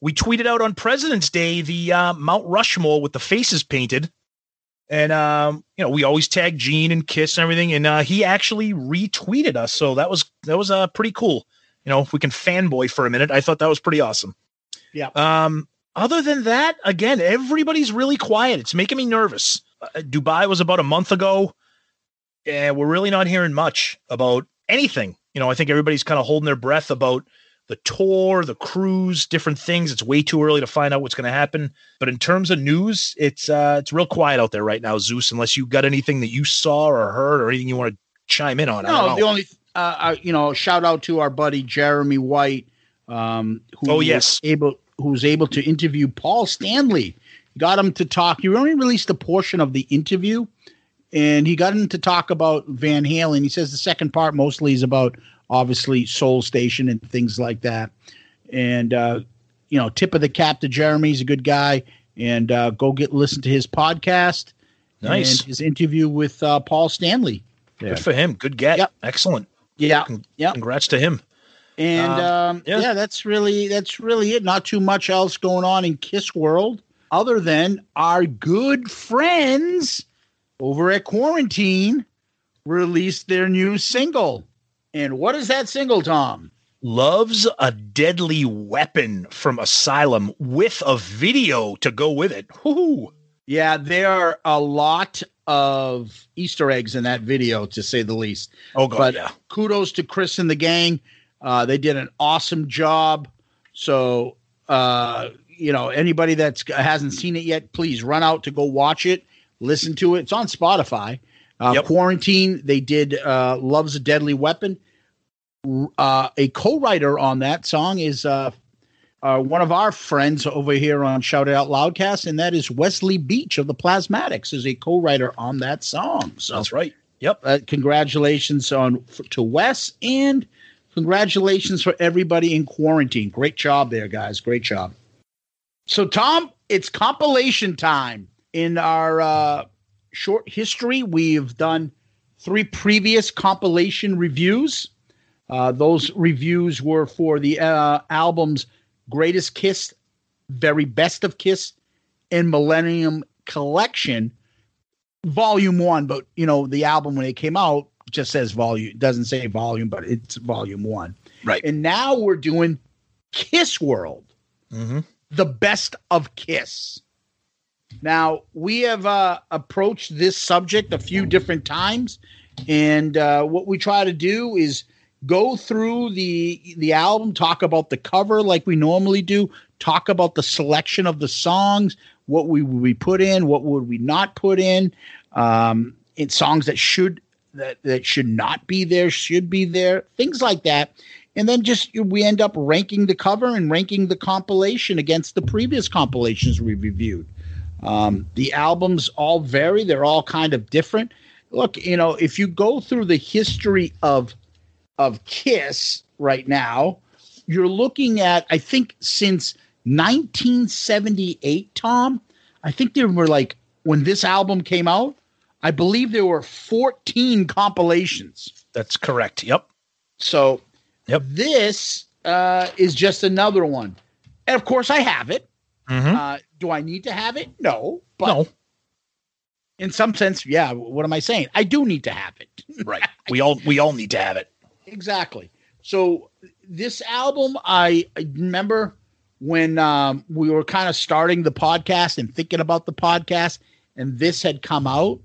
We tweeted out on President's Day the uh, Mount Rushmore with the faces painted. And um, you know, we always tag Gene and Kiss and everything, and uh, he actually retweeted us. So that was that was uh, pretty cool. You know, if we can fanboy for a minute, I thought that was pretty awesome. Yeah. Um, other than that, again, everybody's really quiet. It's making me nervous. Uh, Dubai was about a month ago. And we're really not hearing much about anything. You know, I think everybody's kind of holding their breath about the tour, the cruise, different things. It's way too early to find out what's going to happen. But in terms of news, it's uh, it's real quiet out there right now, Zeus. Unless you got anything that you saw or heard or anything you want to chime in on. No, the only uh, uh, you know, shout out to our buddy Jeremy White, um, who Oh, yes. able who was able to interview Paul Stanley got him to talk. He only released a portion of the interview, and he got him to talk about Van Halen. He says the second part mostly is about obviously Soul Station and things like that. And uh, you know, tip of the cap to Jeremy. He's a good guy, and uh, go get listen to his podcast. Nice. and his interview with uh, Paul Stanley. Good for him. Good get. Yep. Excellent. Yeah, yeah. Congrats to him. And Um, um, yeah. yeah. that's really that's really it. Not too much else going on in Kiss World other than our good friends over at Quarantine released their new single. And what is that single, Tom? Loves a deadly weapon from Asylum with a video to go with it. Whoo. Yeah, there are a lot of Easter eggs in that video, to say the least. Oh god, but yeah. kudos to Chris and the gang. Uh, they did an awesome job. So, uh, you know, anybody that hasn't seen it yet, please run out to go watch it, listen to it. It's on Spotify. Uh, Yep. Quarantine, they did uh, Love's a Deadly Weapon. Uh, a co writer on that song is uh, uh, one of our friends over here on Shout It Out Loudcast, and that is Wesley Beech of the Plasmatics, is a co writer on that song. So That's right. Yep. uh, congratulations on f- to Wes and congratulations for everybody in quarantine. Great job there, guys. Great job. So, Tom, it's compilation time. In our uh, short history, we've done three previous compilation reviews. Uh, those reviews were for the uh, albums Greatest Kiss, Very Best of Kiss, and Millennium Collection volume one, but you know, the album when it came out just says volume, it doesn't say volume, but it's volume one. Right. And now we're doing Kiss World, Mm-hmm. the best of Kiss. Now we have uh, approached this subject a few different times, and uh, what we try to do is go through the the album, talk about the cover like we normally do, talk about the selection of the songs, what we would we put in, what would we not put in, um, in songs that should that that should not be there, should be there, things like that. And then just we end up ranking the cover and ranking the compilation against the previous compilations we reviewed. Um, the albums all vary; they're all kind of different. Look, you know, if you go through the history of of Kiss right now, you're looking at I think since 1978, Tom. I think there were like when this album came out, I believe there were 14 compilations. That's correct. Yep. So Yep. this uh, is just another one. And of course, I have it. Mm-hmm. Uh, do I need to have it? No. But no. in some sense, yeah. What am I saying? I do need to have it. Right. We all we all need to have it. exactly. So this album, I, I remember when um, we were kind of starting the podcast and thinking about the podcast, and this had come out.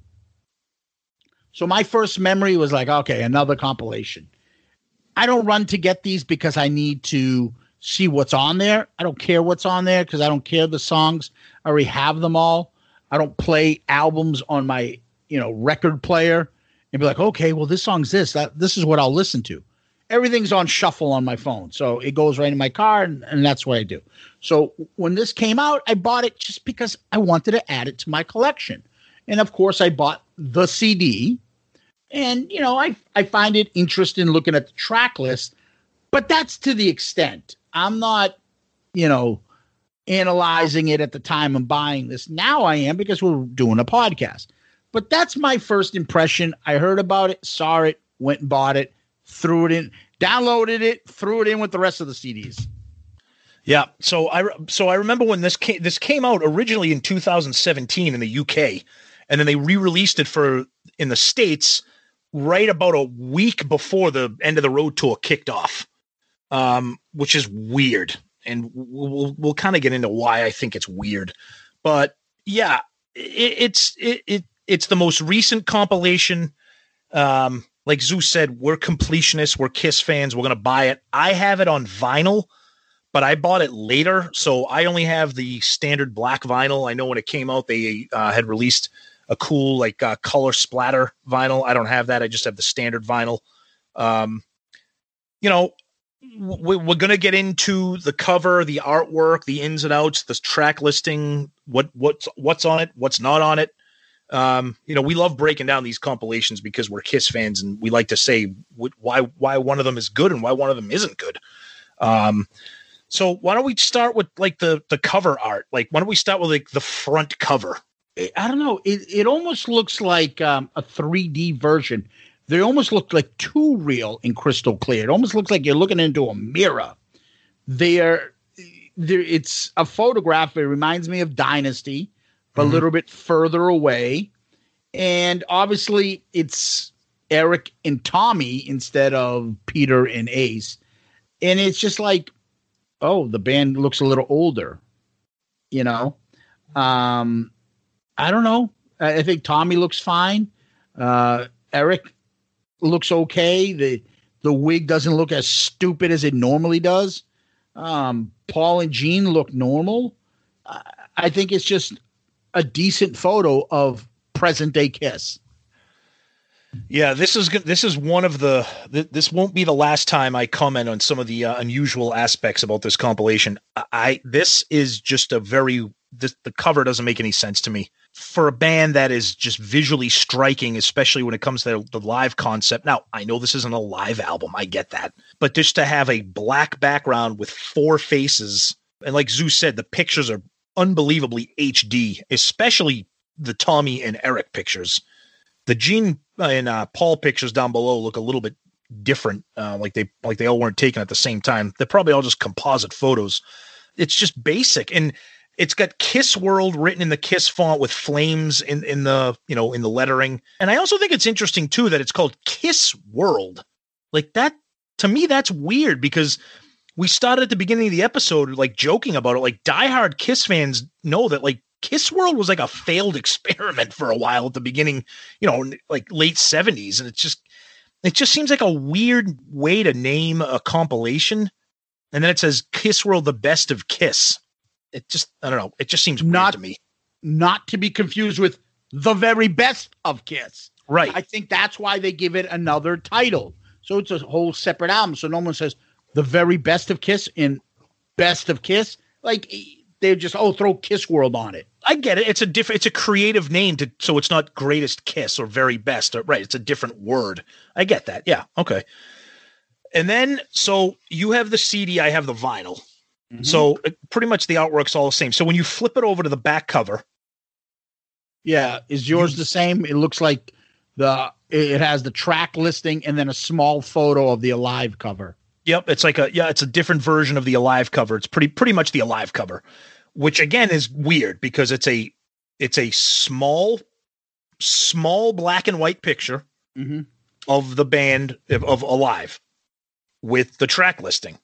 So my first memory was like, okay, another compilation. I don't run to get these because I need to see what's on there. I don't care what's on there because I don't care the songs. I already have them all. I don't play albums on my, you know, record player and be like, okay, well, this song's this. That this is what I'll listen to. Everything's on shuffle on my phone, so it goes right in my car, and, and that's what I do. So when this came out, I bought it just because I wanted to add it to my collection, and of course, I bought the CD. And you know, I I find it interesting looking at the track list, but that's to the extent. I'm not, you know, analyzing it at the time I'm buying this. Now I am because we're doing a podcast. But that's my first impression. I heard about it, saw it, went and bought it, threw it in, downloaded it, threw it in with the rest of the CDs. Yeah. So I so I remember when this came this came out originally in 2017 in the UK, and then they re-released it for in the states right about a week before the end of the road tour kicked off, um, which is weird, and we'll we'll, kind of get into why I think it's weird, but yeah, it, it's it, it it's the most recent compilation. Um, like Zeus said, we're completionists, we're Kiss fans, we're gonna buy it. I have it on vinyl but I bought it later, so I only have the standard black vinyl. I know when it came out, they uh, had released a cool like uh, color splatter vinyl. I don't have that. I just have the standard vinyl. Um, you know, we- we're going to get into the cover, the artwork, the ins and outs, the track listing, what what's what's on it, what's not on it. Um, you know, we love breaking down these compilations because we're Kiss fans, and we like to say wh- why why one of them is good and why one of them isn't good. Um, so why don't we start with like the the cover art? Like, why don't we start with like the front cover? I don't know. It it almost looks like um, a 3D version. They almost look like too real and crystal clear. It almost looks like you're looking into a mirror. They're, they're it's a photograph. It reminds me of Dynasty, but a little bit further away. And obviously, it's Eric and Tommy instead of Peter and Ace. And it's just like, oh, the band looks a little older, you know. Um, I don't know. I, think Tommy looks fine. Uh, Eric looks okay. The the wig doesn't look as stupid as it normally does. Um, Paul and Gene look normal. I, I think it's just a decent photo of present day Kiss. Yeah, this is. This is one of the. This won't be the last time I comment on some of the uh, unusual aspects about this compilation. I this is just a very. This, the cover doesn't make any sense to me for a band that is just visually striking, especially when it comes to the live concept. Now, I know this isn't a live album. I get that, but just to have a black background with four faces, and like Zeus said, the pictures are unbelievably HD, especially the Tommy and Eric pictures the Gene and uh, Paul pictures down below look a little bit different, uh, like they like they all weren't taken at the same time. They're probably all just composite photos. It's just basic, and it's got Kiss World written in the Kiss font with flames in in the you know in the lettering. And I also think it's interesting too that it's called Kiss World. Like that to me, that's weird because we started at the beginning of the episode like joking about it. Like diehard Kiss fans know that like Kiss World was like a failed experiment for a while at the beginning, you know, like late 70s. And it's just, it just seems like a weird way to name a compilation. And then it says Kiss World, the best of Kiss. It just, I don't know. It just seems Not- to me. Not to be confused with the very best of Kiss. Right. I think that's why they give it another title. So it's a whole separate album. So no one says the very best of Kiss in best of Kiss. Like eh, they just oh throw Kiss World on it. I get it. It's a different, it's a creative name to, so it's not greatest kiss or very best. Or, right. It's a different word. I get that. Yeah. Okay. And then, so you have the CD, I have the vinyl. So uh, pretty much the artwork's all the same. So when you flip it over to the back cover, Yeah, is yours the same? It looks like the it has the track listing and then a small photo of the alive cover. Yep, it's like a yeah, it's a different version of the alive cover. It's pretty pretty much the alive cover, which again is weird because it's a it's a small small black and white picture Mm-hmm. of the band of, of alive with the track listing.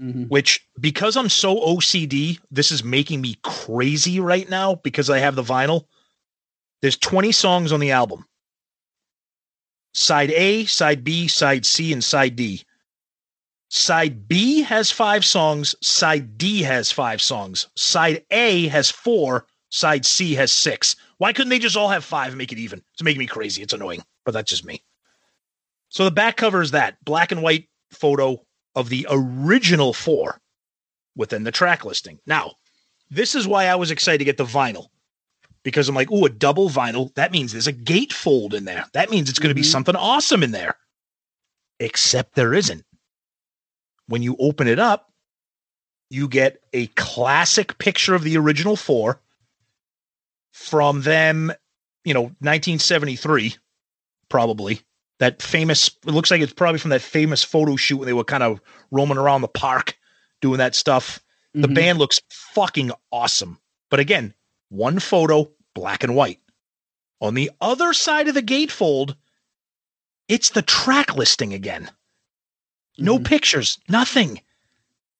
Mm-hmm. Which because I'm so OCD, this is making me crazy right now because I have the vinyl. There's 20 songs on the album. Side A, side B, side C, and side D. Side B has five songs. Side D has five songs. Side A has four. Side C has six. Why couldn't they just all have five and make it even? It's making me crazy. It's annoying, but that's just me. So the back cover is that black and white photo of the original four within the track listing. Now, this is why I was excited to get the vinyl because I'm like, oh, a double vinyl. That means there's a gatefold in there. That means it's going to be Mhm. something awesome in there. Except there isn't. When you open it up, you get a classic picture of the original four from them, you know, 1973, probably. That famous, it looks like it's probably from that famous photo shoot when they were kind of roaming around the park doing that stuff. The Mhm. band looks fucking awesome. But again, one photo, black and white. On the other side of the gatefold, it's the track listing again. No Mhm. pictures, nothing.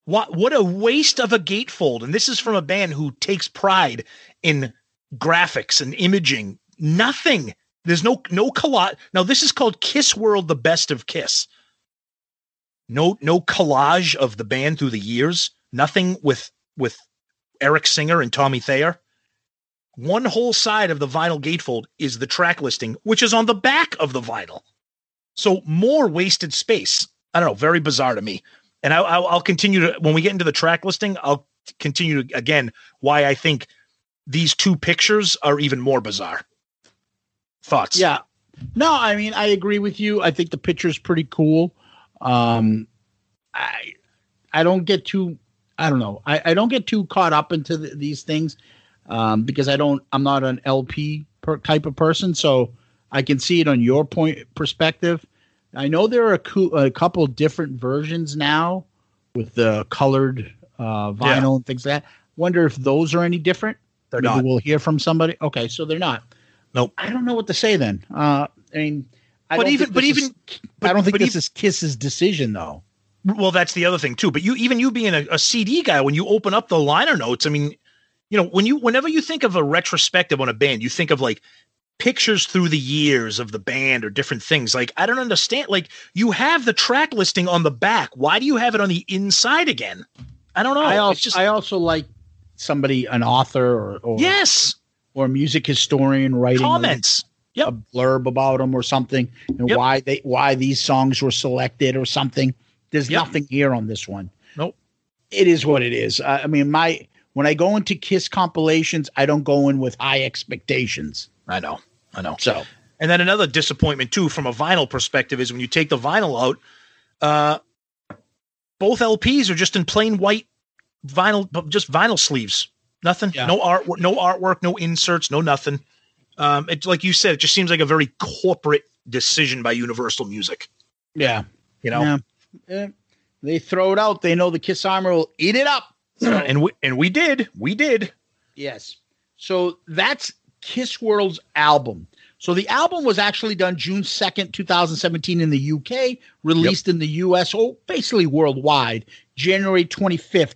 What what a waste of a gatefold. And this is from a band who takes pride in graphics and imaging. Nothing. There's no no collage. Now this is called Kiss World the Best of Kiss. No no collage of the band through the years. Nothing with with Eric Singer and Tommy Thayer. One whole side of the vinyl gatefold is the track listing, which is on the back of the vinyl. So more wasted space. I don't know, very bizarre to me. and I, I'll, I'll continue to when we get into the track listing. I'll continue to again why I think these two pictures are even more bizarre. Thoughts? Yeah. No, I mean I agree with you. I think the picture's pretty cool. Um I I don't get too I don't know. I, I don't get too caught up into the, these things um, because I don't I'm not an LP per, type of person, so I can see it on your point perspective. I know there are a, cou- a couple different versions now with the colored uh, vinyl Yeah. and things like that. Wonder if those are any different. They're Maybe not. We'll hear from somebody. Okay, so they're not. Nope. I don't know what to say then. Uh, I mean, I But even- but even- is- but- I don't think this even- is Kiss's decision though. Well, that's the other thing too. But you, even you being a, a CD guy, when you open up the liner notes, I mean, you know, when you, whenever you think of a retrospective on a band, you think of like pictures through the years of the band or different things. Like, I don't understand. Like, you have the track listing on the back. Why do you have it on the inside again? I don't know. I also just I also like somebody, an author or or, yes, or a music historian writing a- comments. Yep. a blurb about them or something and Yep. why they why these songs were selected or something. There's Yep. nothing here on this one. Nope. It is what it is. I, I mean, my when I go into Kiss compilations, I don't go in with high expectations. I know. I know. So And then another disappointment too, from a vinyl perspective, is when you take the vinyl out, uh, both LPs are just in plain white vinyl, just vinyl sleeves. Nothing, Yeah. no art, no artwork, no inserts, no nothing. Um, it's like you said, it just seems like a very corporate decision by Universal Music. yeah, You know, yeah. Eh, they throw it out. They know the Kiss Army will eat it up. and we and we did, we did. Yes. So that's Kiss World's album. So the album was actually done June 2nd, 2017 in the UK, released in the US, oh, basically worldwide, January 25th,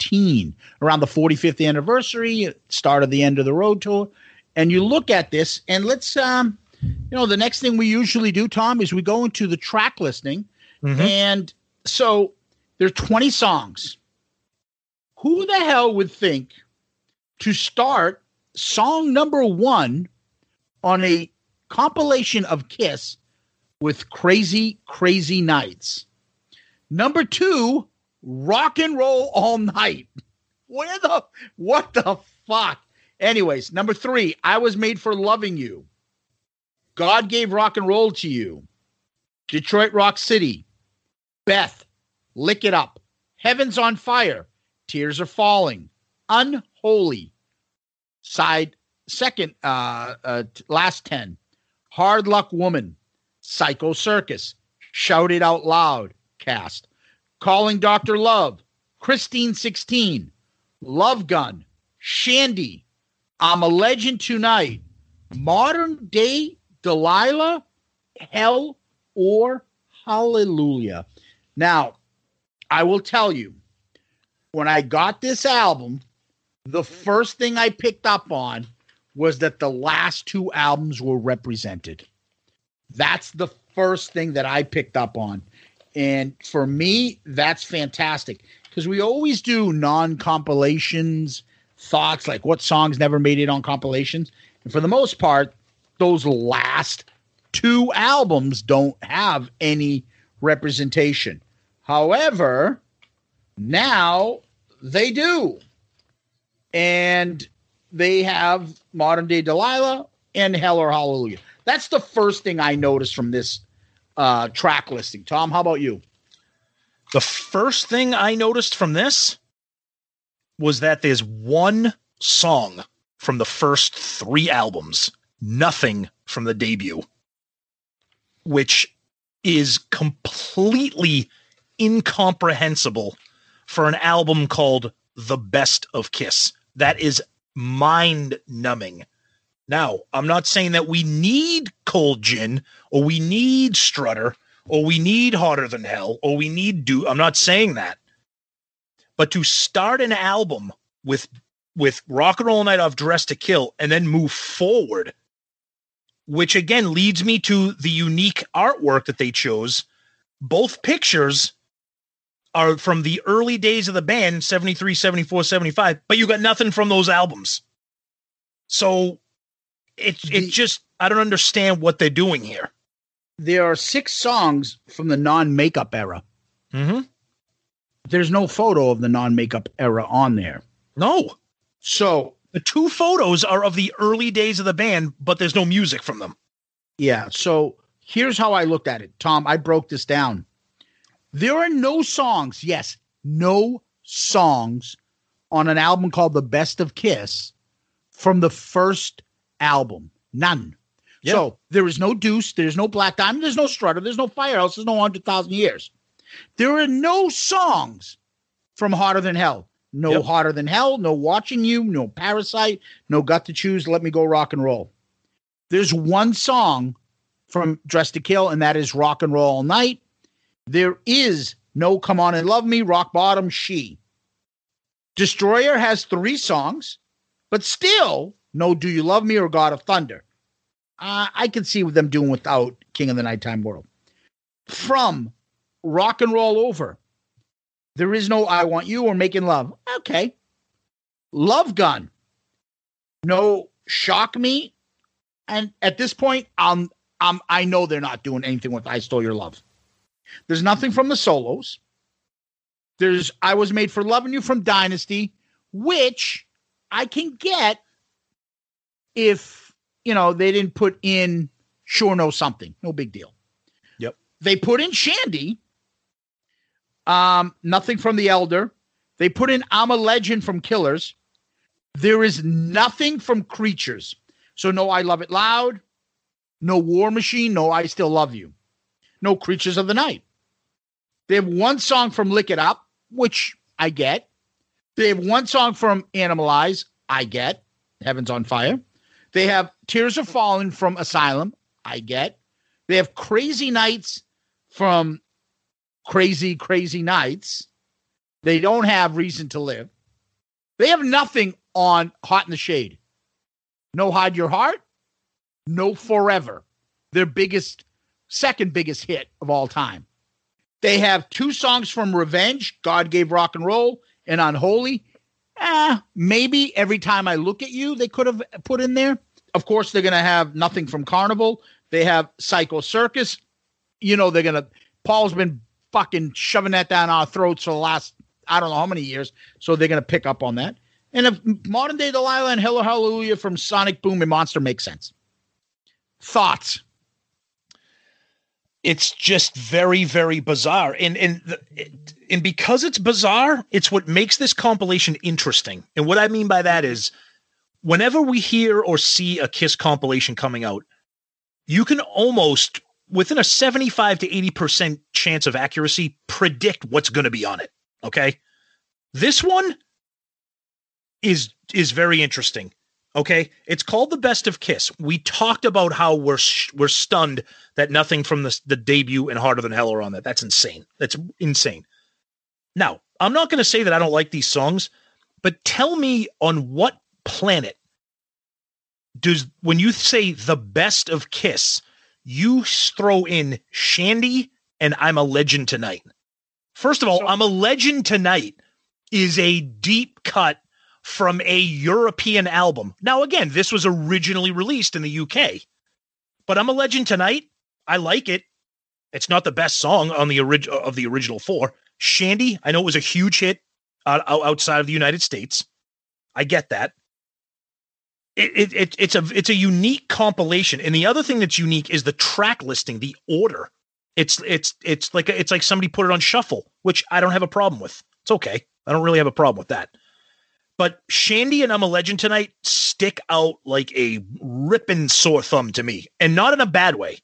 2019, around the 45th anniversary, start of the end of the road tour. And you look at this, and let's, um, you know, the next thing we usually do, Tom, is we go into the track listing. And so there's 20 songs who the hell would think to start song number one on a compilation of Kiss with Crazy, Crazy Nights? Number two, Rock and Roll All Night. Where the, what the fuck? Anyways, number three, I Was Made for Loving You. God Gave Rock and Roll to You. Detroit Rock City. Beth, Lick It Up. Heaven's on Fire. Tears Are Falling. Unholy. Side second, uh, uh, last 10. Hard Luck Woman. Psycho Circus. Shout It Out Loud. Cast. Calling Dr. Love. Christine 16. Love Gun. Shandi. I'm a Legend Tonight. Modern Day Delilah. Hell or Hallelujah. Now, I will tell you, when I got this album, the first thing I picked up on was that the last two albums were represented. That's the first thing that I picked up on. And for me, that's fantastic because we always do non compilations, thoughts like what songs never made it on compilations. And for the most part, those last two albums don't have any representation. However, now they do. And they have modern day Delilah and Hell or Hallelujah. That's the first thing I noticed from this uh, track listing. Tom, how about you? The first thing I noticed from this was that there's one song from the first three albums, nothing from the debut, which is completely incomprehensible for an album called The Best of Kiss. That is mind numbing. Now, I'm not saying that we need Cold Gin or we need Strutter or we need Hotter Than Hell or we need Do. I'm not saying that. But to start an album with with Rock and Roll Night of Dress to Kill and then move forward, which again leads me to the unique artwork that they chose. Both pictures are from the early days of the band 73 74 75 but you got nothing from those albums so it it just i don't understand what they're doing here there are six songs from the non-makeup era. Mm-hmm. There's no photo of the non-makeup era on there. No. So The two photos are of the early days of the band, but there's no music from them. Yeah. So here's how I looked at it. Tom, I broke this down. There are no songs, yes, no songs on an album called The Best of Kiss from the first album. None. Yeah. So there is no Deuce, there's no Black Diamond, there's no Strutter, there's no Firehouse, there's no 100,000 Years. There are no songs from Hotter Than Hell. No Yep. Hotter Than Hell, no Watching You, no Parasite, no Got to Choose, Let Me Go Rock and Roll. There's one song from Dress to Kill, and that is Rock and Roll All Night. There is no Come On and Love Me, Rock Bottom, She. Destroyer has three songs, but still no Do You Love Me or God of Thunder. Uh, I can see them doing without King of the Nighttime World. From Rock and Roll Over, there is no I Want You or Making Love. Okay. Love Gun, no Shock Me. And at this point, um, um, I know they're not doing anything with I Stole Your Love. There's nothing from the solos. There's I Was Made for Loving You from Dynasty, which I can get if you know they didn't put in Sure Know Something. No big deal. Yep. They put in Shandi. Um, nothing from the Elder. They put in I'm a Legend from Killers. There is nothing from Creatures. So no I Love It Loud, no War Machine, no I Still Love You, no Creatures of the Night. They have one song from Lick It Up, which I get. They have one song from Animalize, I get. Heaven's on Fire. They have Tears of Falling from Asylum, I get. They have Crazy Nights from Crazy, Crazy Nights. They don't have Reason to Live. They have nothing on Hot in the Shade. No Hide Your Heart, no Forever. Their biggest, second biggest hit of all time. They have two songs from Revenge, God Gave Rock and Roll, and Unholy. Ah, maybe every time I look at you, they could have put in there. Of course, they're going to have nothing from Carnival. They have Psycho Circus. You know, they're going to, Paul's been fucking shoving that down our throats for the last, I don't know how many years. So they're going to pick up on that. And if modern day Delilah and Hell or Hallelujah from Sonic Boom and Monster makes sense. Thoughts? it's just very very bizarre and and the, it, and because it's bizarre it's what makes this compilation interesting and what i mean by that is whenever we hear or see a kiss compilation coming out you can almost within a 75 to 80% chance of accuracy predict what's going to be on it okay this one is is very interesting Okay, it's called the Best of Kiss. We talked about how we're sh- we're stunned that nothing from the the debut and Hotter Than Hell are on that. That's insane. That's insane. Now, I'm not going to say that I don't like these songs, but tell me on what planet does when you say the Best of Kiss, you throw in Shandi and I'm a Legend Tonight. First of all, I'm a Legend Tonight is a deep cut from a European album. Now, again, this was originally released in the UK, but I'm a Legend Tonight. I like it. It's not the best song on the orig- of the original four. Shandi, I know it was a huge hit uh, outside of the United States. I get that. It, it, it, it's a it's a unique compilation, and the other thing that's unique is the track listing, the order. It's it's it's like it's like somebody put it on shuffle, which I don't have a problem with. It's okay. I don't really have a problem with that. But Shandi and I'm a Legend tonight stick out like a ripping sore thumb to me, and not in a bad way.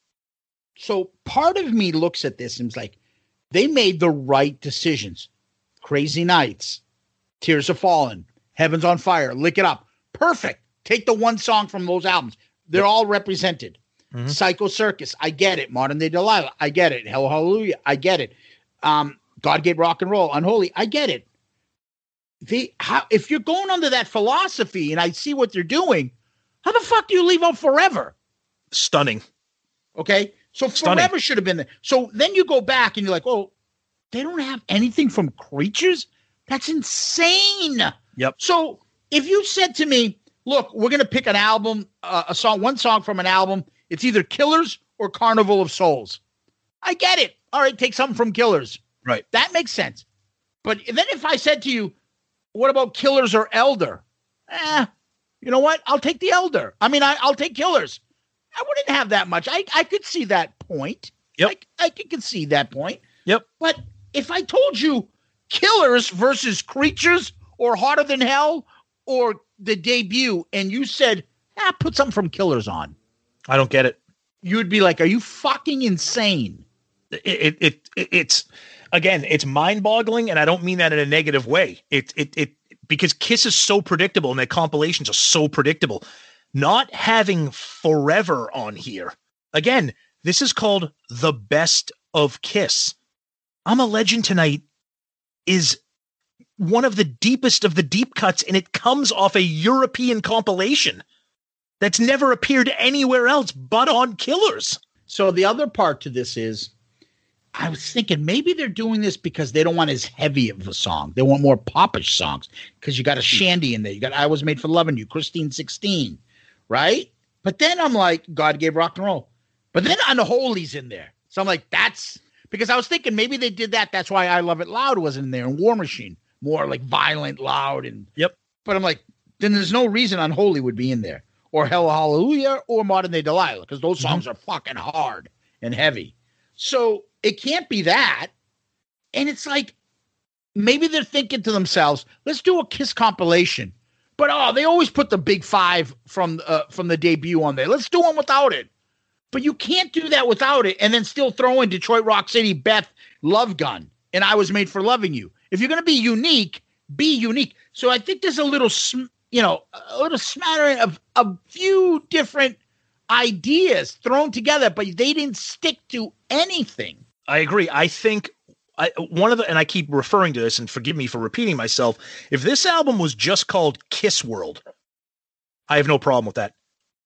So part of me looks at this and is like, they made the right decisions. Crazy Nights, Tears Are Fallen, Heaven's on Fire, Lick It Up. Perfect. Take the one song from those albums. They're all represented. Mhm. Psycho Circus, I get it. Modern Day Delilah, I get it. Hell Hallelujah, I get it. Um, God gave rock and roll, Unholy, I get it. The how if you're going under that philosophy and I see what they're doing, how the fuck do you leave out forever? Stunning. Okay. So Stunning. forever should have been there. So then you go back and you're like, oh, they don't have anything from creatures? That's insane. Yep. So if you said to me, look, we're going to pick an album, uh, a song, one song from an album, it's either Killers or Carnival of Souls. I get it. All right, take something from Killers. Right. That makes sense. But then if I said to you, what about Killers or Elder? Eh, you know what? I'll take the Elder. I mean, I, I'll take Killers. I wouldn't have that much. I, I could see that point. Yep. I, I could concede that point. Yep. But if I told you Killers versus Creatures or Hotter Than Hell or the debut, and you said, ah, put something from Killers on, I don't get it. you'd be like, are you fucking insane? It, it, it, it it's again, it's mind boggling. And I don't mean that in a negative way. It, it, it, because Kiss is so predictable and their compilations are so predictable. Not having forever on here. Again, this is called the best of Kiss. I'm a legend tonight is one of the deepest of the deep cuts, and it comes off a European compilation that's never appeared anywhere else but on Killers. So the other part to this is, I was thinking maybe they're doing this because they don't want as heavy of a song. They want more popish songs because you got a Shandi in there. You got I Was Made for Loving You, Christine 16, right? But then I'm like, God gave rock and roll. But then Unholy's in there. So I'm like, that's because I was thinking maybe they did that. That's why I Love It Loud was in there and War Machine, more like violent, loud, and Yep. But I'm like, then there's no reason Unholy would be in there, or Hell Hallelujah, or Modern Day Delilah, because those mm-hmm. songs are fucking hard and heavy. So it can't be that. And it's like, maybe they're thinking to themselves, let's do a Kiss compilation. But oh, they always put the big five from uh, from the debut on there. Let's do one without it. But you can't do that without it, and then still throw in Detroit Rock City, Beth, Love Gun, and I Was Made for Loving You. If you're going to be unique, be unique. So I think there's a little, you know, a little smattering of a few different ideas thrown together, but they didn't stick to anything. I agree. I think I, one of the, and I keep referring to this, and forgive me for repeating myself. If this album was just called Kiss World, I have no problem with that.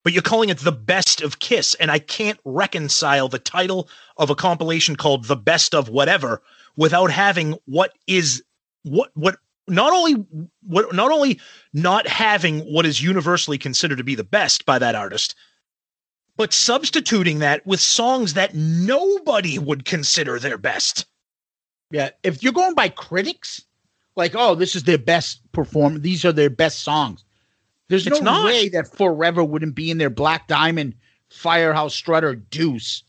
But you're calling it the best of Kiss, and I can't reconcile the title of a compilation called the best of whatever without having what is what what not only what not only not having what is universally considered to be the best by that artist, but substituting that with songs that nobody would consider their best. Yeah, if you're going by critics, like, oh, this is their best performance, these are their best songs. There's It's no not. way that Forever wouldn't be in their Black Diamond, Firehouse Strutter, Deuce.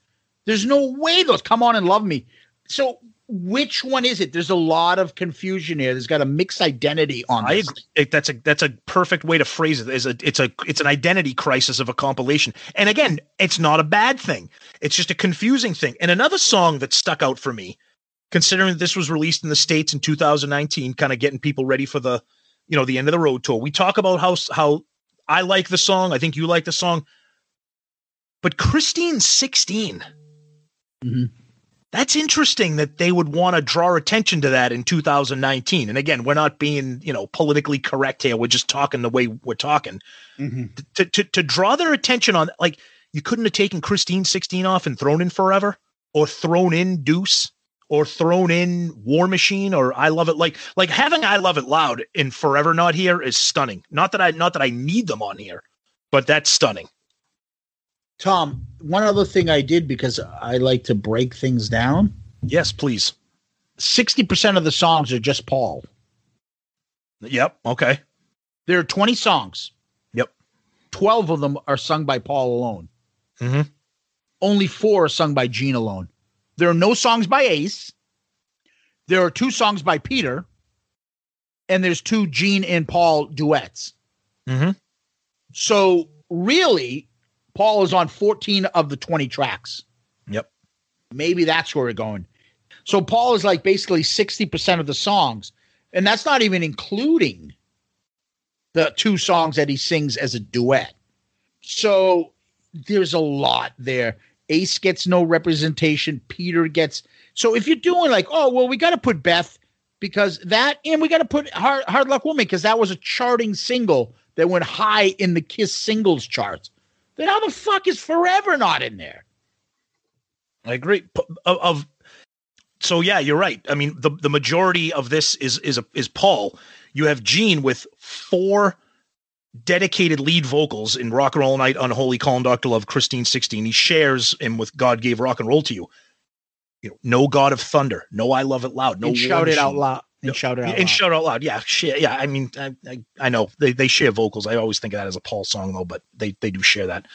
There's no way those come on and love me. So which one is it? There's a lot of confusion here. There's got a mixed identity on I this. agree. It, that's a that's a perfect way to phrase it. Is a it's a it's an identity crisis of a compilation. And again, it's not a bad thing. It's just a confusing thing. And another song that stuck out for me, considering that this was released in the states in 2019, kind of getting people ready for the you know the end of the road tour. We talk about how how I like the song. I think you like the song. But Christine 16. Mhm. That's interesting that they would want to draw attention to that in 2019. And again, we're not being, you know, politically correct here. We're just talking the way we're talking. Mhm. To, to to draw their attention on like you couldn't have taken Christine 16 off and thrown in Forever or thrown in Deuce or thrown in War Machine or I Love It like like having I Love It Loud in Forever not here is stunning. Not that I not that I need them on here, but that's stunning. Tom, one other thing I did because I like to break things down. Yes, please. 60% of the songs are just Paul. Yep. Okay. There are 20 songs. Yep. 12 of them are sung by Paul alone. Mhm. Only four are sung by Gene alone. There are no songs by Ace. There are two songs by Peter. And there's two Gene and Paul duets. Mhm. So really, Paul is on 14 of the 20 tracks. Yep. Maybe that's where we're going. So Paul is like basically 60% of the songs. And that's not even including the two songs that he sings as a duet. So there's a lot there. Ace gets no representation. Peter gets. So if you're doing like, oh, well, we got to put Beth because that, and we got to put Hard, Hard Luck Woman because that was a charting single that went high in the Kiss singles charts. Then how the fuck is Forever not in there? I agree. Of, of so yeah, you're right. I mean, the the majority of this is is is Paul. You have Gene with four dedicated lead vocals in Rock and Roll Night, Unholy, Dr. Love, Christine 16. He shares him with God Gave Rock and Roll to You. You know, no God of Thunder, no I Love It Loud, no shout it out loud. And No, shout it out and loud. shout out loud. Yeah, share. Yeah, I mean, I, I, I know they, they share vocals. I always think of that as a Paul song though, but they they do share that.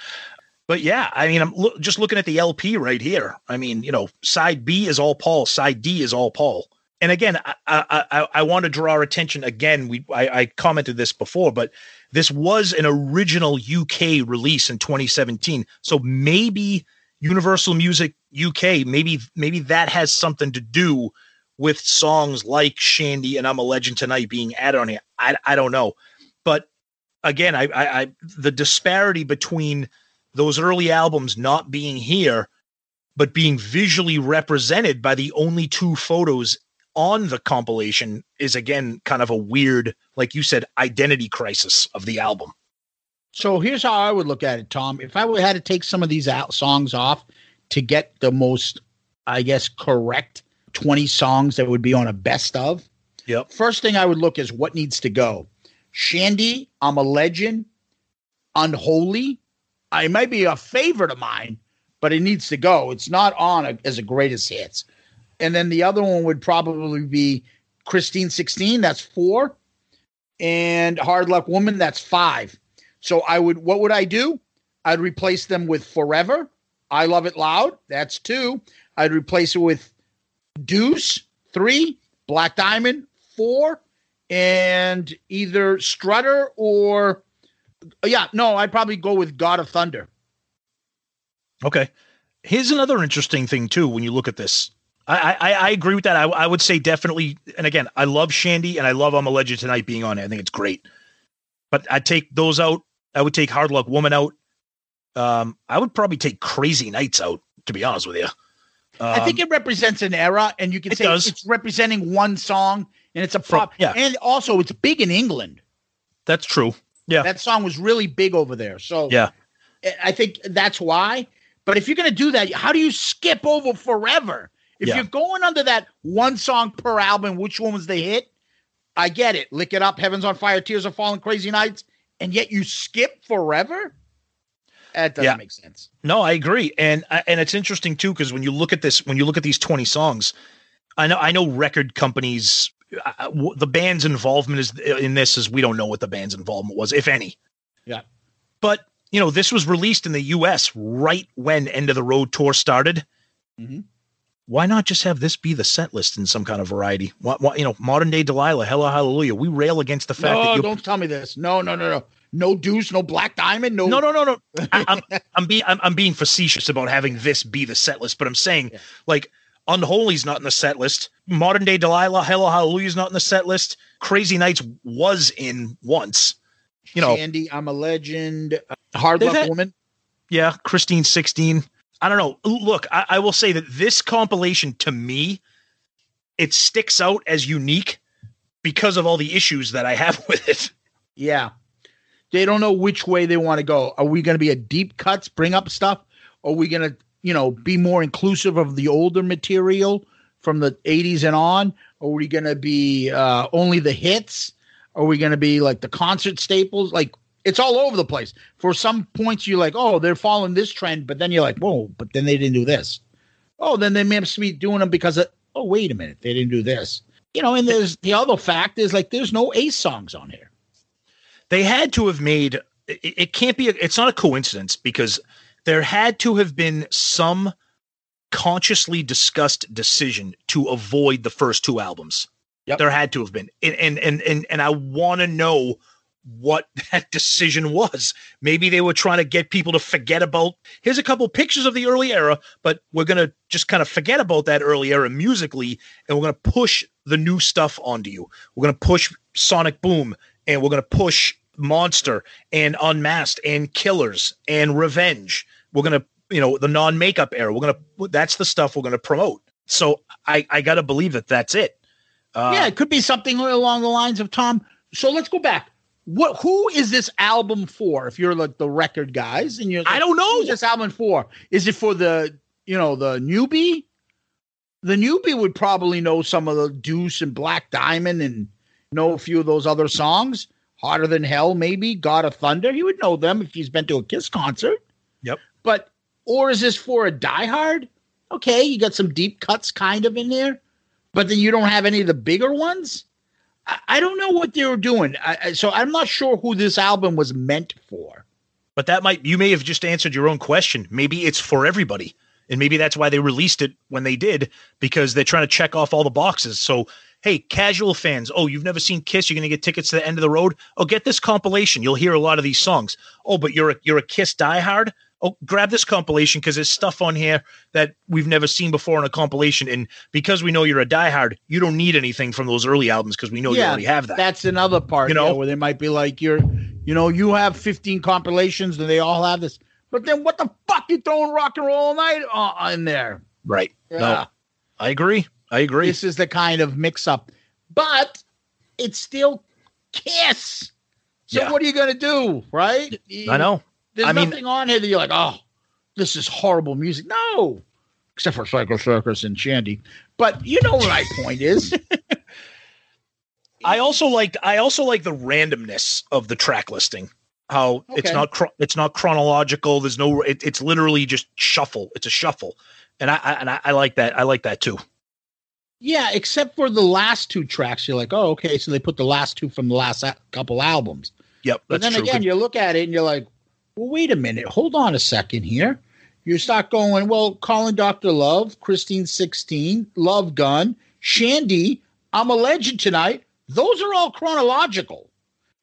But yeah, I mean, I'm loo- just looking at the LP right here. I mean, you know, side B is all Paul, side D is all Paul. And again, I I, I, I want to draw our attention again. We I, I commented this before, but this was an original UK release in 2017. So maybe Universal Music UK, maybe maybe that has something to do with songs like Shandi and I'm a Legend Tonight being added on here. I, I don't know. But again, I, I, I the disparity between those early albums not being here, but being visually represented by the only two photos on the compilation is again kind of a weird, like you said, identity crisis of the album. So here's how I would look at it, Tom. If I had to take some of these out songs off to get the most, I guess, correct 20 songs that would be on a best of, Yep. first thing I would look is what needs to go. Shandi, I'm a legend, unholy. I might be a favorite of mine, but it needs to go. It's not on a, as a greatest hits. And then the other one would probably be Christine 16, that's four. And Hard Luck Woman, that's five. So I would, what would I do? I'd replace them with Forever. I Love It Loud. That's two. I'd replace it with Deuce, three. Black Diamond, four. And either Strutter or, yeah, no, I'd probably go with God of Thunder. Okay. Here's another interesting thing too. When you look at this, I I, I agree with that. I, I would say definitely. And again, I love Shandi and I love I'm a Legend Tonight being on it. I think it's great. But I'd take those out. I would take Hard Luck Woman out. Um, I would probably take Crazy Nights out. To be honest with you, I think it represents an era, and you can Um, say does. it's representing one song, and it's a From- yeah. And also, it's big in England. that's true. Yeah, That song was really big over there. So yeah. I think that's why. But if you're going to do that, how do you skip over forever? If Yeah. you're going under that one song per album, which one was the hit? I get it. Lick it up, Heaven's on Fire, Tears are Falling, Crazy Nights, and yet you skip forever? That doesn't Yeah. make sense. No, I agree, and and it's interesting too because when you look at this, when you look at these twenty songs, I know I know record companies, uh, w- the band's involvement is in this is we don't know what the band's involvement was, if any. Yeah. But you know, this was released in the U.S. right when End of the Road tour started. Mhm. Why not just have this be the set list in some kind of variety? Why, why, you know, modern day Delilah, Hell or Hallelujah. We rail against the fact No, that you don't tell me this. No, no, no, no. No Deuce, no Black Diamond, no. no, no, no, no. I, I'm I'm being I'm, I'm being facetious about having this be the set list, but I'm saying like Unholy's not in the set list. Modern day Delilah, Hell or Hallelujah's not in the set list. Crazy Nights was in once. You know, Shandi, I'm a legend. Hard Luck had- Woman. yeah, Christine 16. I don't know. Look, I, I will say that this compilation to me, it sticks out as unique because of all the issues that I have with it. Yeah. They don't know which way they want to go. Are we going to be a deep cuts, bring up stuff? Are we going to, you know, be more inclusive of the older material from the 80s and on? Are we going to be uh, only the hits? Are we going to be like the concert staples? Like it's all over the place. For some points, you're like, oh, they're following this trend, but then you're like, whoa, but then they didn't do this. Oh, then they must be doing them because of, oh, wait a minute, they didn't do this. You know, and there's the other fact is like there's no Ace songs on here. they had to have made it, it can't be a, it's not a coincidence because there had to have been some consciously discussed decision to avoid the first two albums Yep. there had to have been and and and and, and i want to know what that decision was. Maybe they were trying to get people to forget about here's a couple pictures of the early era but we're going to just kind of forget about that early era musically and we're going to push the new stuff onto you. We're going to push sonic boom and we're going to push monster and unmasked and killers and revenge. We're going to you know the non-makeup era. We're going to that's the stuff we're going to promote. So i i got to believe that that's it. Uh, yeah, it could be something along the lines of Tom. So let's go back. What? Who is this album for? If you're like the record guys, and you're, I don't know. who's this album for? Is it for the you know the newbie? The newbie would probably know some of the Deuce and Black Diamond and know a few of those other songs. Hotter Than Hell, maybe God of Thunder. He would know them if he's been to a Kiss concert. Yep. But or is this for a diehard? Okay, you got some deep cuts kind of in there, but then you don't have any of the bigger ones. I, don't know what they were doing. I, so I'm not sure who this album was meant for. But that might you may have just answered your own question. Maybe it's for everybody. And maybe that's why they released it when they did, because they're trying to check off all the boxes. So, hey, casual fans, oh, you've never seen Kiss, you're gonna get tickets to the end of the road. Oh, get this compilation. You'll hear a lot of these songs. Oh, but you're a you're a Kiss diehard. Oh, grab this compilation because there's stuff on here that we've never seen before in a compilation. And because we know you're a diehard, you don't need anything from those early albums because we know you already have that. That's another part, You know? know, where they might be like, you're, you know, you have 15 compilations and they all have this. But then what the fuck you throwing rock and roll all night uh, in there? right. Yeah. No, I agree. I agree. This is the kind of mix up, but it's still Kiss. So Yeah. what are you going to do, right? I know. There's I mean- nothing on here that you're like, oh, this is horrible music. No, except for Psycho Circus and Shandi. But you know what my point is. I also like I also like the randomness of the track listing. How it's not it's not chronological. There's no it, it's literally just shuffle. It's a shuffle, and I, I and I, I like that. I like that too. Yeah, except for the last two tracks, you're like, oh, okay, so they put the last two from the last couple albums. Yep, But then true. again, you look at it and you're like, well, wait a minute, hold on a second here. You start going, well, calling Dr. Love, Christine 16, Love Gun, Shandi, I'm a Legend Tonight. Those are all chronological.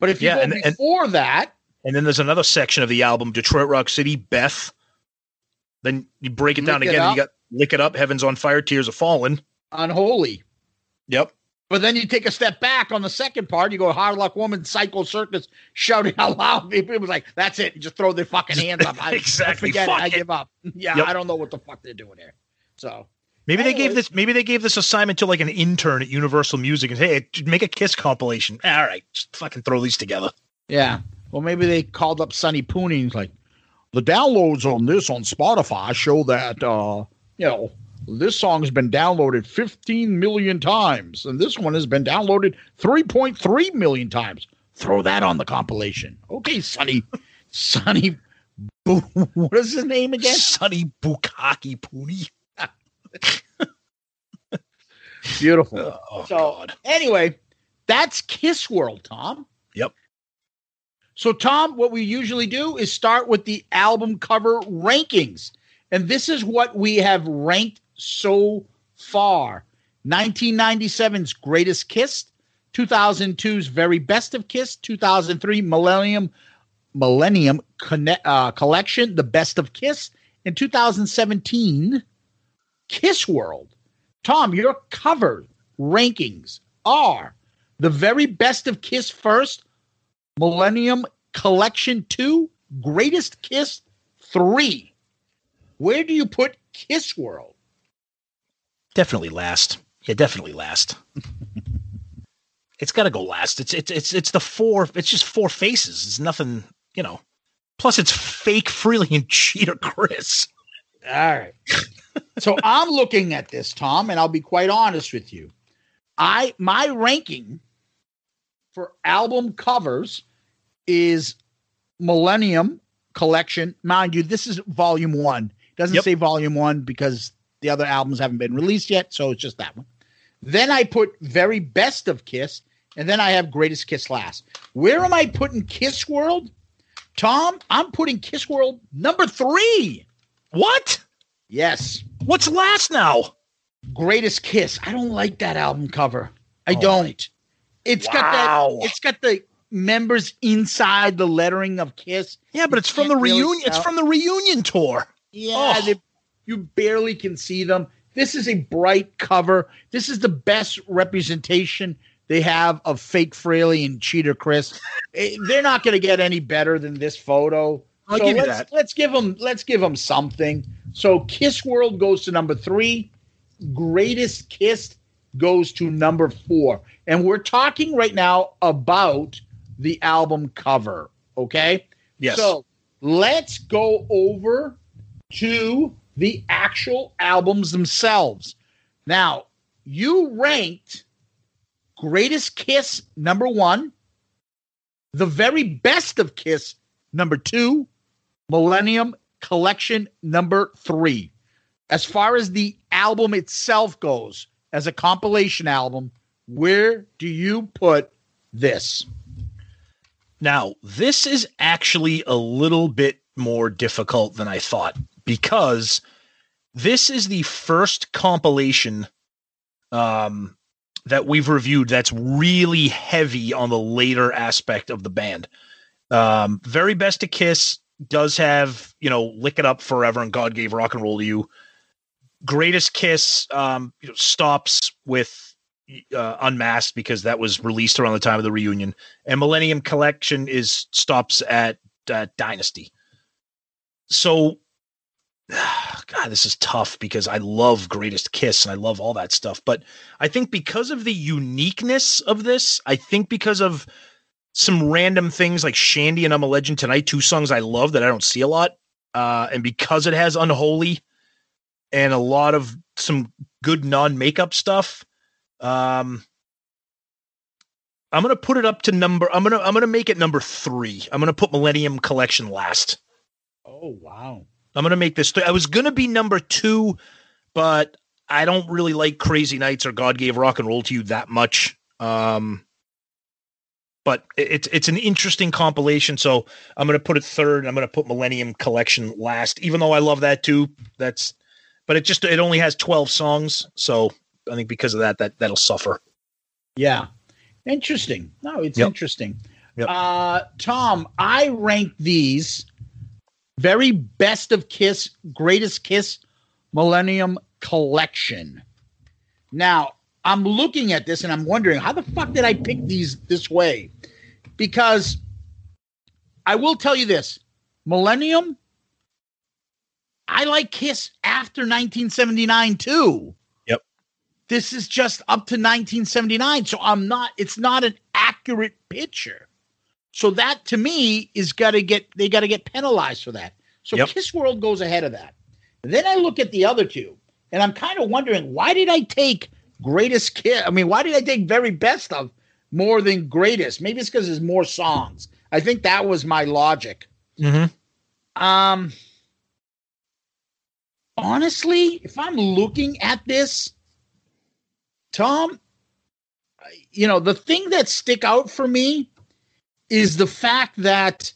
But if you Yeah, go and- and- before that, and then there's another section of the album, Detroit Rock City, Beth. Then you break it down It again. and you got Lick It Up, Heaven's on Fire, Tears Are Falling. Unholy. Yep. But then you take a step back on the second part. You go hard luck woman, psycho circus, shouting out loud. People was like, "That's it." You just throw their fucking hands up. I, Exactly. I forget Fuck it. I give up. Yeah, Yep. I don't know what the fuck they're doing here. So Maybe they gave this. Maybe they gave this assignment to like an intern at Universal Music and hey, make a Kiss compilation. All right, just fucking throw these together. yeah. Well, maybe they called up Sonny Pooney. And he's like, the downloads on this on Spotify show that uh, you know this song has been downloaded 15 million times, and this one has been downloaded 3.3 million times. Throw that on the compilation. Okay, Sonny. Sonny. Boo- What is his name again? Sonny Bukaki Pooney. Beautiful. Oh, oh So God. anyway, that's Kiss World, Tom. Yep. So Tom, what we usually do is start with the album cover rankings. And this is what we have ranked so far. 1997's Greatest Kiss, 2002's Very Best of Kiss, 2003 Millennium Millennium uh, Collection, The Best of Kiss, and 2017 Kiss World. Tom, your cover rankings are the very best of Kiss first, Millennium Collection 2, Greatest Kiss 3. Where do you put Kiss World? Definitely last. Yeah, definitely last. it's got to go last. It's it's it's it's the four. It's just four faces. It's nothing. You know. Plus, it's fake Frehley and Cheater Criss. All right. so I'm looking at this, Tom, and I'll be quite honest with you. I my ranking for album covers is Millennium Collection. Mind you, this is volume one. Doesn't Yep. say volume one because the other albums haven't been released yet, so it's just that one. Then I put very best of Kiss, and then I have greatest Kiss last. Where am I putting Kiss World? Tom, I'm putting Kiss World number three. What? Yes. What's last now? Greatest Kiss. I don't like that album cover. I Oh, don't. It's got that. It's got the members inside the lettering of Kiss. Yeah, but it's from the can't really reunion. It's from the reunion tour. Yeah, Oh. they- you barely can see them. This is a bright cover. This is the best representation they have of fake Frehley and Cheater Criss. Eh, They're not going to get any better than this photo. I'll give you let's, that. Let's give them. Let's give them something. So Kiss World goes to number three. Greatest Kiss goes to number four, and we're talking right now about the album cover. Okay. Yes. So let's go over to the actual albums themselves. Now, you ranked Greatest Kiss number one, The very best of Kiss, number two, Millennium Collection, number three. As far as the album itself goes, as a compilation album, where do you put this? Now, this is actually a little bit more difficult than I thought because this is the first compilation um, that we've reviewed that's really heavy on the later aspect of the band. Um, Very Best to Kiss does have, you know, Lick It Up Forever and God Gave Rock and Roll to You. Greatest Kiss um, you know, stops with uh, Unmasked because that was released around the time of the reunion, and Millennium Collection is stops at uh, Dynasty. So, God, this is tough because I love Greatest Kiss and I love all that stuff, but I think because of the uniqueness of this, I think because of some random things like Shandi and I'm a Legend Tonight, two songs I love that I don't see a lot, uh, and because it has Unholy and a lot of some good non-makeup stuff. Um, I'm gonna put it up to number. I'm gonna I'm gonna make it number three. I'm gonna put Millennium Collection last. Oh wow. I'm gonna make this. Th- I was gonna be number two, but I don't really like Crazy Nights or God Gave Rock and Roll to You that much. Um, but it's it's an interesting compilation. So I'm gonna put it third. I'm gonna put Millennium Collection last, even though I love that too. That's, but it just it only has 12 songs, so I think because of that, that that'll suffer. Yeah. Interesting. No, it's Yep. interesting. Yep. Uh, Tom, I rank these very best of Kiss, greatest Kiss, Millennium Collection. Now, I'm looking at this and I'm wondering how the fuck did I pick these this way? Because I will tell you this Millennium, I like Kiss after 1979 too Yep. this is just up to 1979 so i'm not it's not an accurate picture so that to me is got to get they got to get penalized for that. So Yep. kiss world goes ahead of that. Then i look at the other two and i'm kind of wondering why did i take greatest kiss i mean why did i take very best of more than greatest? Maybe it's because there's more songs. I think that was my logic. Mm-hmm. um honestly, if I'm looking at this, Tom, you know, the thing that stick out for me is the fact that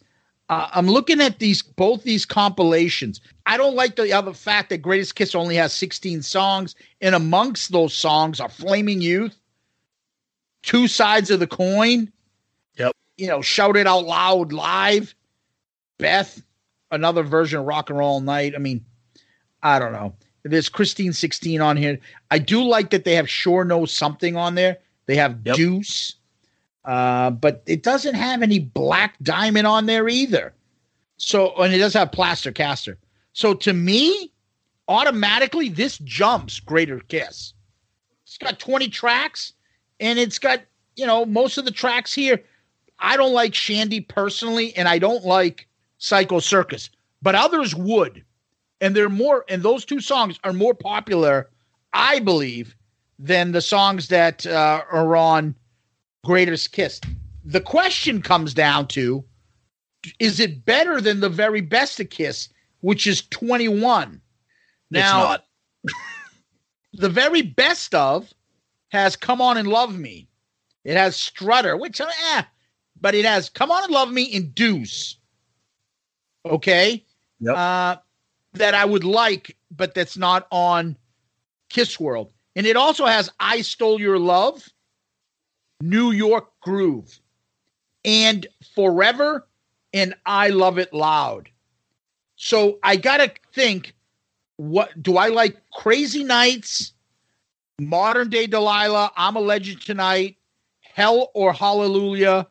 uh, I'm looking at these both these compilations. I don't like the other fact that Greatest Kiss only has 16 songs, and amongst those songs are Flaming Youth, Two Sides of the Coin. Yep. You know, Shout It Out Loud live, Beth, another version of Rock and Roll Night. I mean, I don't know. There's Christine 16 on here. I do like that they have Sure Know Something on there. They have Yep. Deuce. Uh, but it doesn't have any Black Diamond on there either. So, and it does have Plaster Caster. So to me, automatically, this jumps Greater Kiss. It's got 20 tracks and it's got, you know, most of the tracks here. I don't like Shandi personally, and I don't like Psycho Circus, but others would. And they're more, and those two songs are more popular, I believe, than the songs that uh, are on Greatest Kiss. The question comes down to is it better than the very best of Kiss, which is 21? Now, it's not. the very best of has Come On and Love Me. It has Strutter, which, eh, but it has Come On and Love Me and Deuce. Okay. Yep. Uh, that I would like, but that's not on Kiss World. And it also has I Stole Your Love, New York Groove, and Forever, and I Love It Loud. So I got to think what do I like Crazy Nights, Modern Day Delilah, I'm a Legend Tonight, Hell or Hallelujah,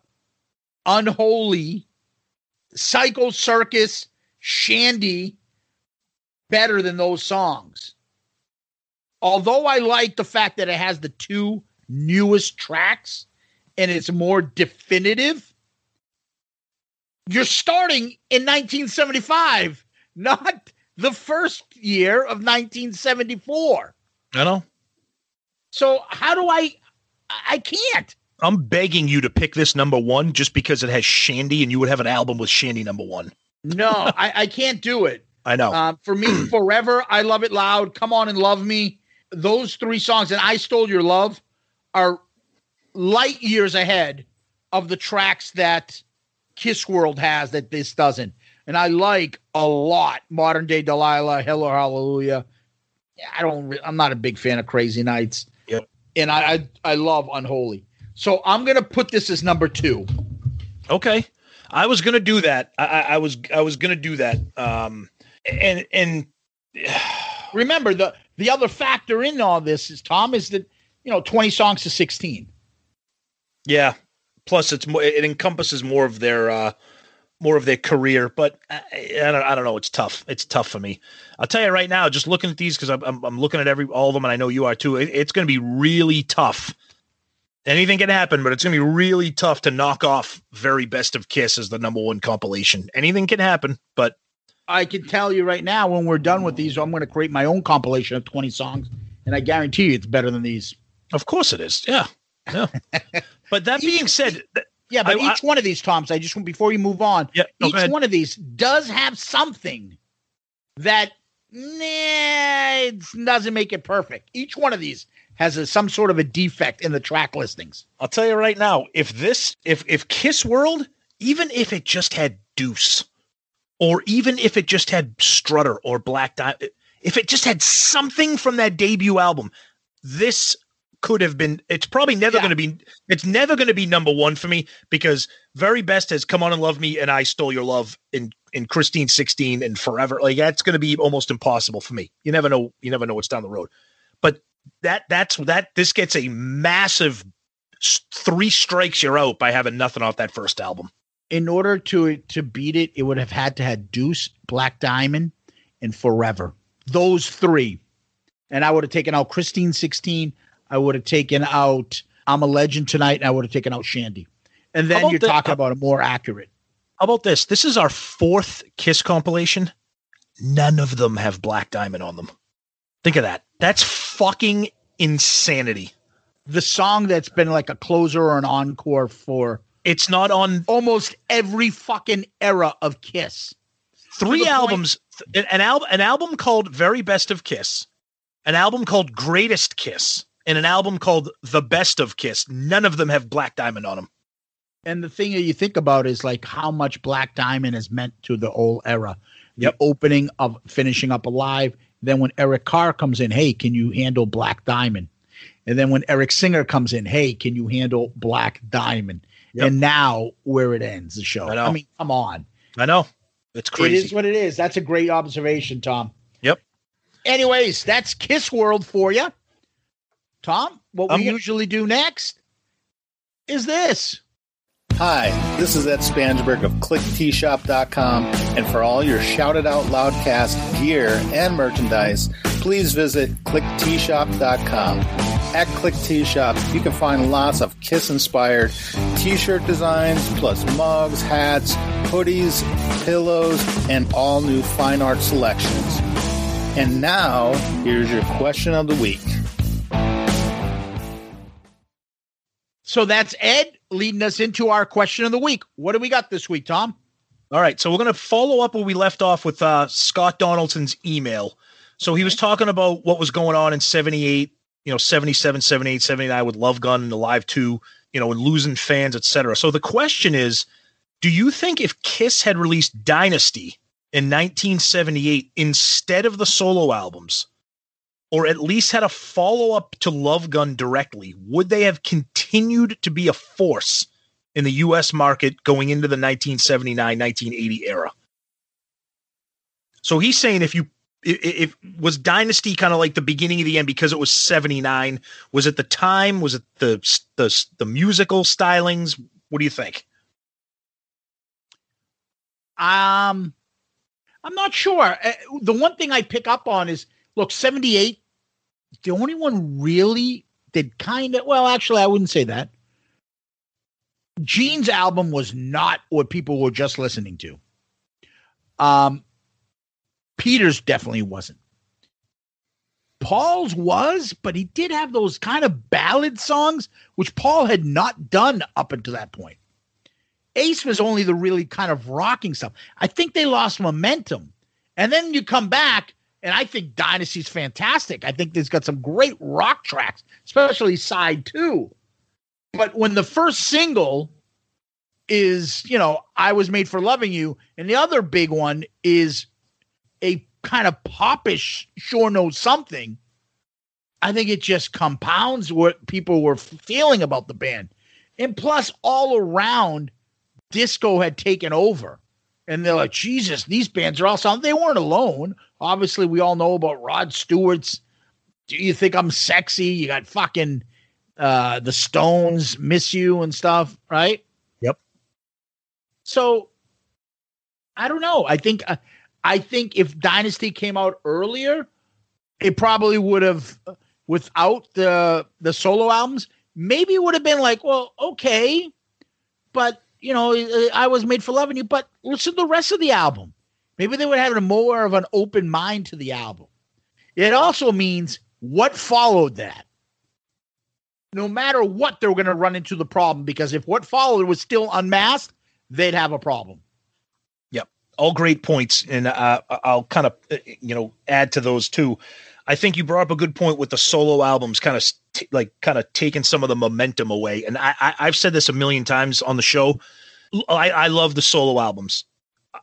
Unholy, Psycho Circus, Shandi better than those songs. Although I like the fact that it has the two newest tracks and it's more definitive, you're starting in 1975, not the first year of 1974. I know. So how do I? I can't. I'm begging you to pick this number one just because it has Shandi, and you would have an album with Shandi number one. No, I, I can't do it. I know. Um, for me, forever, I love it loud. Come on and love me. Those three songs, and I stole your love, are light years ahead of the tracks that Kiss World has that this doesn't. And I like a lot modern day Delilah, Hell or Hallelujah. I don't. I'm not a big fan of Crazy Nights. Yep. And I I, I love Unholy. So I'm gonna put this as number two. Okay, I was gonna do that. I, I, I was I was gonna do that. Um, and and Remember the the other factor in all this is Tom is that you know 20 songs to 16. yeah. Plus, it's more. It encompasses more of their uh, more of their career. But I, I don't. I don't know. It's tough. It's tough for me. I'll tell you right now. Just looking at these because I'm, I'm I'm looking at every all of them, and I know you are too. It, it's going to be really tough. Anything can happen, but it's going to be really tough to knock off "Very Best of Kiss" as the number one compilation. Anything can happen, but I can tell you right now when we're done with these, I'm going to create my own compilation of 20 songs, and I guarantee you it's better than these. Of course it is. Yeah. Yeah. but that being said, th- Yeah, but I- I- each one of these, Toms, I just want before you move on, Yeah, no, each one of these does have something that nah, doesn't make it perfect. Each one of these has a, some sort of a defect in the track listings. I'll tell you right now, if this, if if Kiss World, even if it just had Deuce, or even if it just had Strutter or Black Diamond, if it just had something from that debut album, this could have been. It's probably never Yeah. going to be. It's never going to be number one for me because very best has "Come On and Love Me" and "I Stole Your Love" in in Christine sixteen and forever. Like that's going to be almost impossible for me. You never know. You never know what's down the road. But that that's that. This gets a massive three strikes you're out by having nothing off that first album. In order to to beat it, it would have had to have Deuce, Black Diamond, and Forever. Those three. And I would have taken out Christine 16. I would have taken out I'm a Legend Tonight, and I would have taken out Shandy. And then you're the- talking uh, about a more accurate. How about this? This is our fourth Kiss compilation. None of them have Black Diamond on them. Think of that. That's fucking insanity. The song that's been like a closer or an encore for It's not on almost every fucking era of Kiss. three the point- albums. An album, an album called "Very Best of Kiss," an album called "Greatest Kiss," and an album called "The Best of Kiss." None of them have Black Diamond on them. And the thing that you think about is like how much Black Diamond has meant to the whole era. The Yep. opening of finishing up alive. Then when Eric Carr comes in, hey, can you handle Black Diamond? And then when Eric Singer comes in, hey, can you handle Black Diamond? Yep. And now where it ends the show. I. I mean, come on. I know it's crazy. is what it is. That's a great observation, Tom. Yep. Anyways, that's Kiss World for you. Tom, what I'm we gonna- usually do next is this. Hi, this is Ed Spansberg of KlickTeeShop.com, and for all your Shout It Out Loudcast gear and merchandise, please visit KlickTeeShop.com. At Klick Tee Shop, you can find lots of Kiss inspired t shirt designs, plus mugs, hats, hoodies, pillows, and all new fine art selections. And now, here's your question of the week. So that's Ed leading us into our question of the week. What do we got this week, Tom? All right, so we're going to follow up where we left off with uh, Scott Donaldson's email. So he was talking about what was going on in 78, you know, 77, 78, 79 with Love Gun and the Live 2, you know, and losing fans, etc. So the question is, do you think if Kiss had released Dynasty in 1978 instead of the solo albums, or at least had a follow up to Love Gun directly, would they have continued to be a force in the US market going into the 1979 1980 era? So he's saying if you if, was Dynasty kind of like the beginning of the end because it was 79 was it the time was it the the the musical stylings what do you think Um, I'm not sure. Uh, The one thing I pick up on is look, 78, the only one really did kind of, well, actually, I wouldn't say that. Gene's album was not what people were just listening to. Um, Peter's definitely wasn't. Paul's was, but he did have those kind of ballad songs, which Paul had not done up until that point. Ace was only the really kind of rocking stuff. I think they lost momentum. And then you come back, and I think Dynasty's fantastic. I think there's got some great rock tracks, especially side two. But when the first single is, you know, I was made for loving you, and the other big one is a kind of popish sure knows something. I think it just compounds what people were feeling about the band. And plus, all around, disco had taken over. And they're like, Jesus, these bands are all sound. They weren't alone. Obviously, we all know about Rod Stewart's Do You Think I'm Sexy? You got fucking uh the Stones, Miss You and stuff, right? Yep. So I don't know. I think uh, I think if Dynasty came out earlier, it probably would have without the the solo albums, maybe it would have been like, well, okay, but you know, I was made for loving you, but listen to the rest of the album. Maybe they would have a more of an open mind to the album. It also means what followed that. No matter what, they were going to run into the problem because if what followed was still unmasked, they'd have a problem. Yep, all great points, and uh, I'll kind of you know add to those too. I think you brought up a good point with the solo albums, kind of t- like kind of taking some of the momentum away. And I, I I've said this a million times on the show. I, I love the solo albums.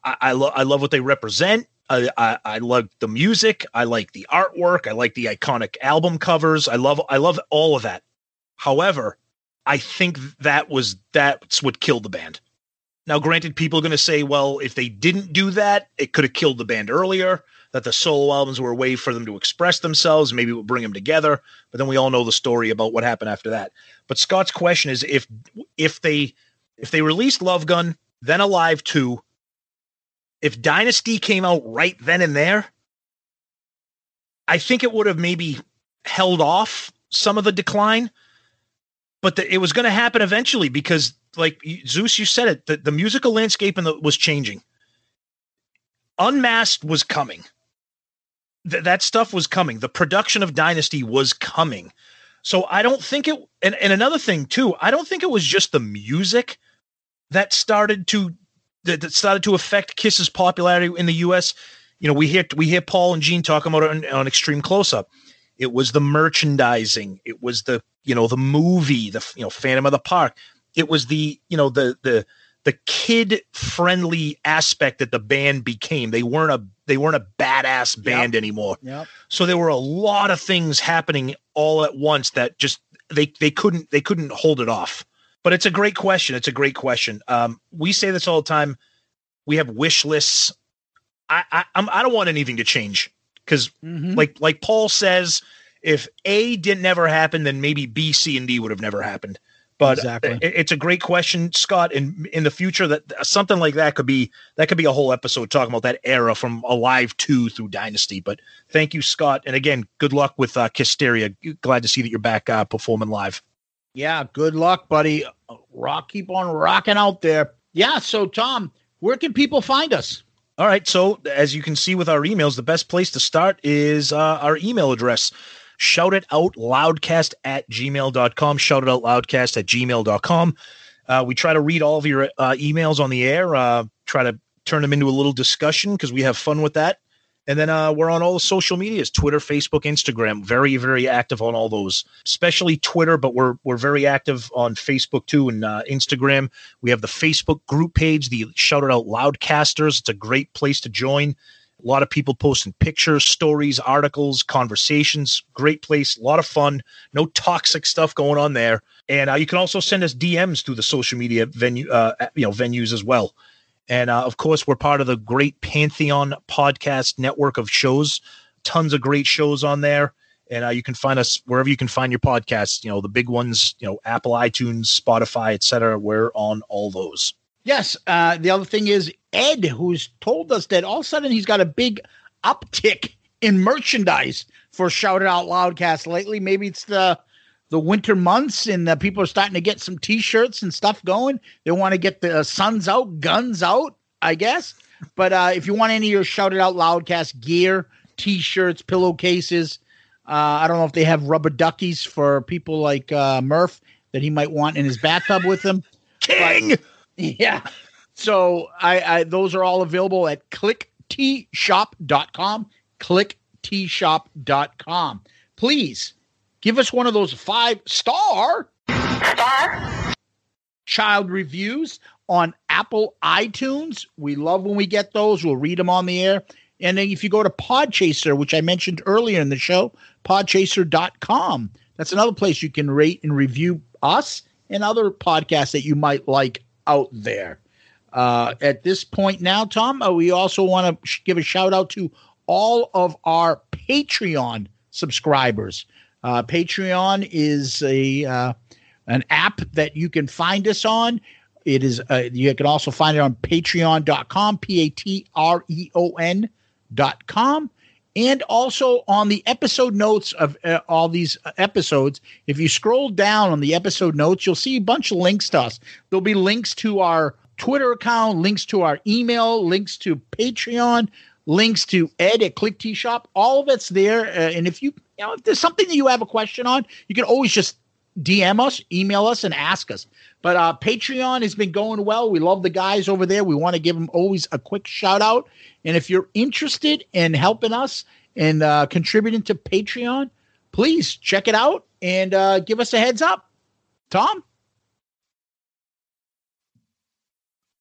I, I love I love what they represent. I, I I love the music. I like the artwork. I like the iconic album covers. I love I love all of that. However, I think that was that's what killed the band. Now, granted, people are going to say, well, if they didn't do that, it could have killed the band earlier. That the solo albums were a way for them to express themselves. Maybe it would bring them together. But then we all know the story about what happened after that. But Scott's question is if if they if they released Love Gun, then Alive Two, if Dynasty came out right then and there, I think it would have maybe held off some of the decline. But the, it was going to happen eventually because, like Zeus, you said it, the, the musical landscape the, was changing. Unmasked was coming. Th- that stuff was coming. The production of Dynasty was coming. So I don't think it. And, and another thing too, I don't think it was just the music that started to that, that started to affect Kiss's popularity in the U.S. You know, we hear we hear Paul and Gene talking about it on, on Extreme Close Up. It was the merchandising. It was the you know the movie, the you know Phantom of the Park. It was the you know the the the kid friendly aspect that the band became. They weren't a they weren't a badass band anymore. Yep. So there were a lot of things happening all at once that just they they couldn't they couldn't hold it off. But it's a great question. It's a great question. Um, we say this all the time. We have wish lists. I I I'm, I don't want anything to change because Mhm. like like Paul says, if A didn't never happen, then maybe B, C, and D would have never happened. But Exactly. it- it's a great question, Scott. In in the future, that something like that could be that could be a whole episode talking about that era from Alive two through Dynasty. But thank you, Scott, and again, good luck with uh, Kisteria. Glad to see that you're back uh, performing live. Yeah, good luck, buddy. Rock, keep on rocking out there. Yeah. So, Tom, where can people find us? All right. So, as you can see with our emails, the best place to start is uh, our email address. Shout it out loudcast at gmail.com. Shout it out loudcast at gmail.com. Uh, we try to read all of your uh, emails on the air, uh, try to turn them into a little discussion because we have fun with that. And then uh, we're on all the social medias Twitter, Facebook, Instagram. Very, very active on all those, especially Twitter, but we're, we're very active on Facebook too and uh, Instagram. We have the Facebook group page, the Shout It Out Loudcasters. It's a great place to join. A lot of people posting pictures, stories, articles, conversations. Great place, a lot of fun. No toxic stuff going on there. And uh, you can also send us DMs through the social media venue, uh, you know, venues as well. And uh, of course, we're part of the great Pantheon podcast network of shows. Tons of great shows on there. And uh, you can find us wherever you can find your podcasts. You know, the big ones, you know, Apple, iTunes, Spotify, etc. We're on all those. Yes. Uh, the other thing is Ed, who's told us that all of a sudden he's got a big uptick in merchandise for Shout It Out Loudcast lately. Maybe it's the the winter months and uh, people are starting to get some t-shirts and stuff going. They want to get the uh, suns out, guns out, I guess. But uh, if you want any of your shout It Out Loudcast gear, t-shirts, pillowcases, Uh, I don't know if they have rubber duckies for people like uh, Murph that he might want in his bathtub with him. King. Yeah. So I, I those are all available at klickteeshop.com. Klickteeshop.com. Please give us one of those five star star child reviews on Apple iTunes. We love when we get those. We'll read them on the air. And then if you go to Podchaser, which I mentioned earlier in the show, podchaser.com, that's another place you can rate and review us and other podcasts that you might like out there. Uh, at this point now, Tom, uh, we also want to sh- give a shout out to all of our Patreon subscribers. Uh, Patreon is a uh, an app that you can find us on. It is uh, you can also find it on patreon.com, P A T R E O N dot com, and also on the episode notes of uh, all these episodes. If you scroll down on the episode notes, you'll see a bunch of links to us. There'll be links to our Twitter account, links to our email, links to Patreon, links to Ed at Klick Tee Shop. All of it's there. Uh, and if you, you know, if there's something that you have a question on, you can always just DM us, email us, and ask us. But uh, Patreon has been going well. We love the guys over there. We want to give them always a quick shout out. And if you're interested in helping us and uh, contributing to Patreon, please check it out and uh, give us a heads up. Tom?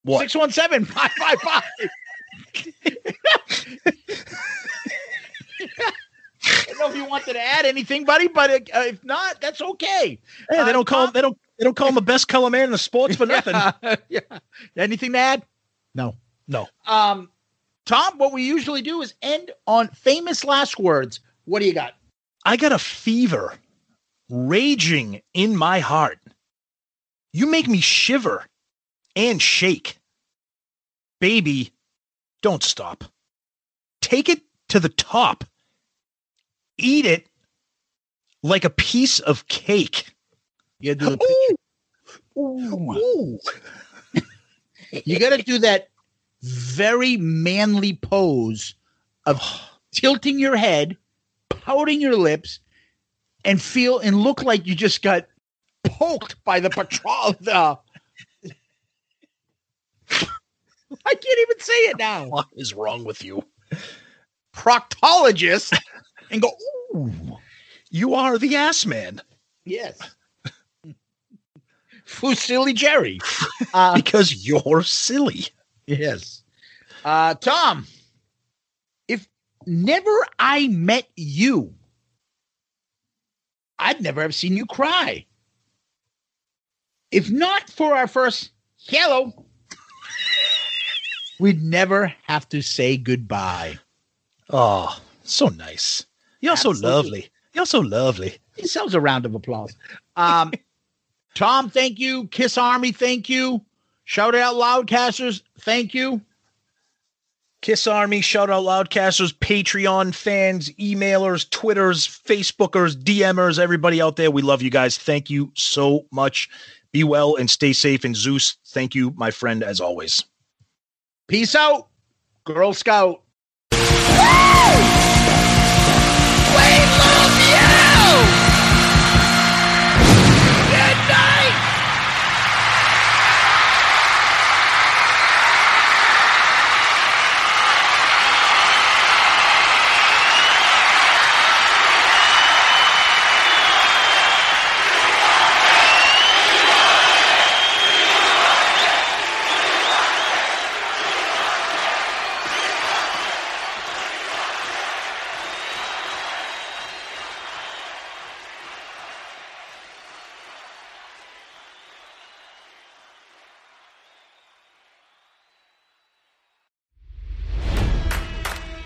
What? 617 555. I don't know if you wanted to add anything, buddy, but uh, if not, that's okay. Hey, Uh, they don't call Tom- they don't they don't call him the best color man in the sports for nothing. Yeah, yeah. Anything to add? No. No. Um, Tom, what we usually do is end on famous last words. What do you got? I got a fever raging in my heart. You make me shiver and shake. Baby, don't stop. Take it to the top. Eat it like a piece of cake. You do the. Ooh. You got to do that very manly pose of tilting your head, pouting your lips, and feel and look like you just got poked by the patrol. The I can't even say it now. What is wrong with you? Proctologist and go. Ooh, You are the ass man yes. Fusilli Jerry. Uh, because you're silly. Yes. Uh, Tom, if never I met you, I'd never have seen you cry. If not for our first hello, we'd never have to say goodbye. Oh, so nice. You're so lovely. You're so lovely. He sells a round of applause. Um, Tom, thank you. Kiss Army, thank you. Shout out Loudcasters, thank you. Kiss Army, shout out Loudcasters, Patreon fans, emailers, Twitters, Facebookers, DMers, everybody out there. We love you guys. Thank you so much. Be well and stay safe. And Zeus, thank you, my friend, as always. Peace out, Girl Scout. Oh.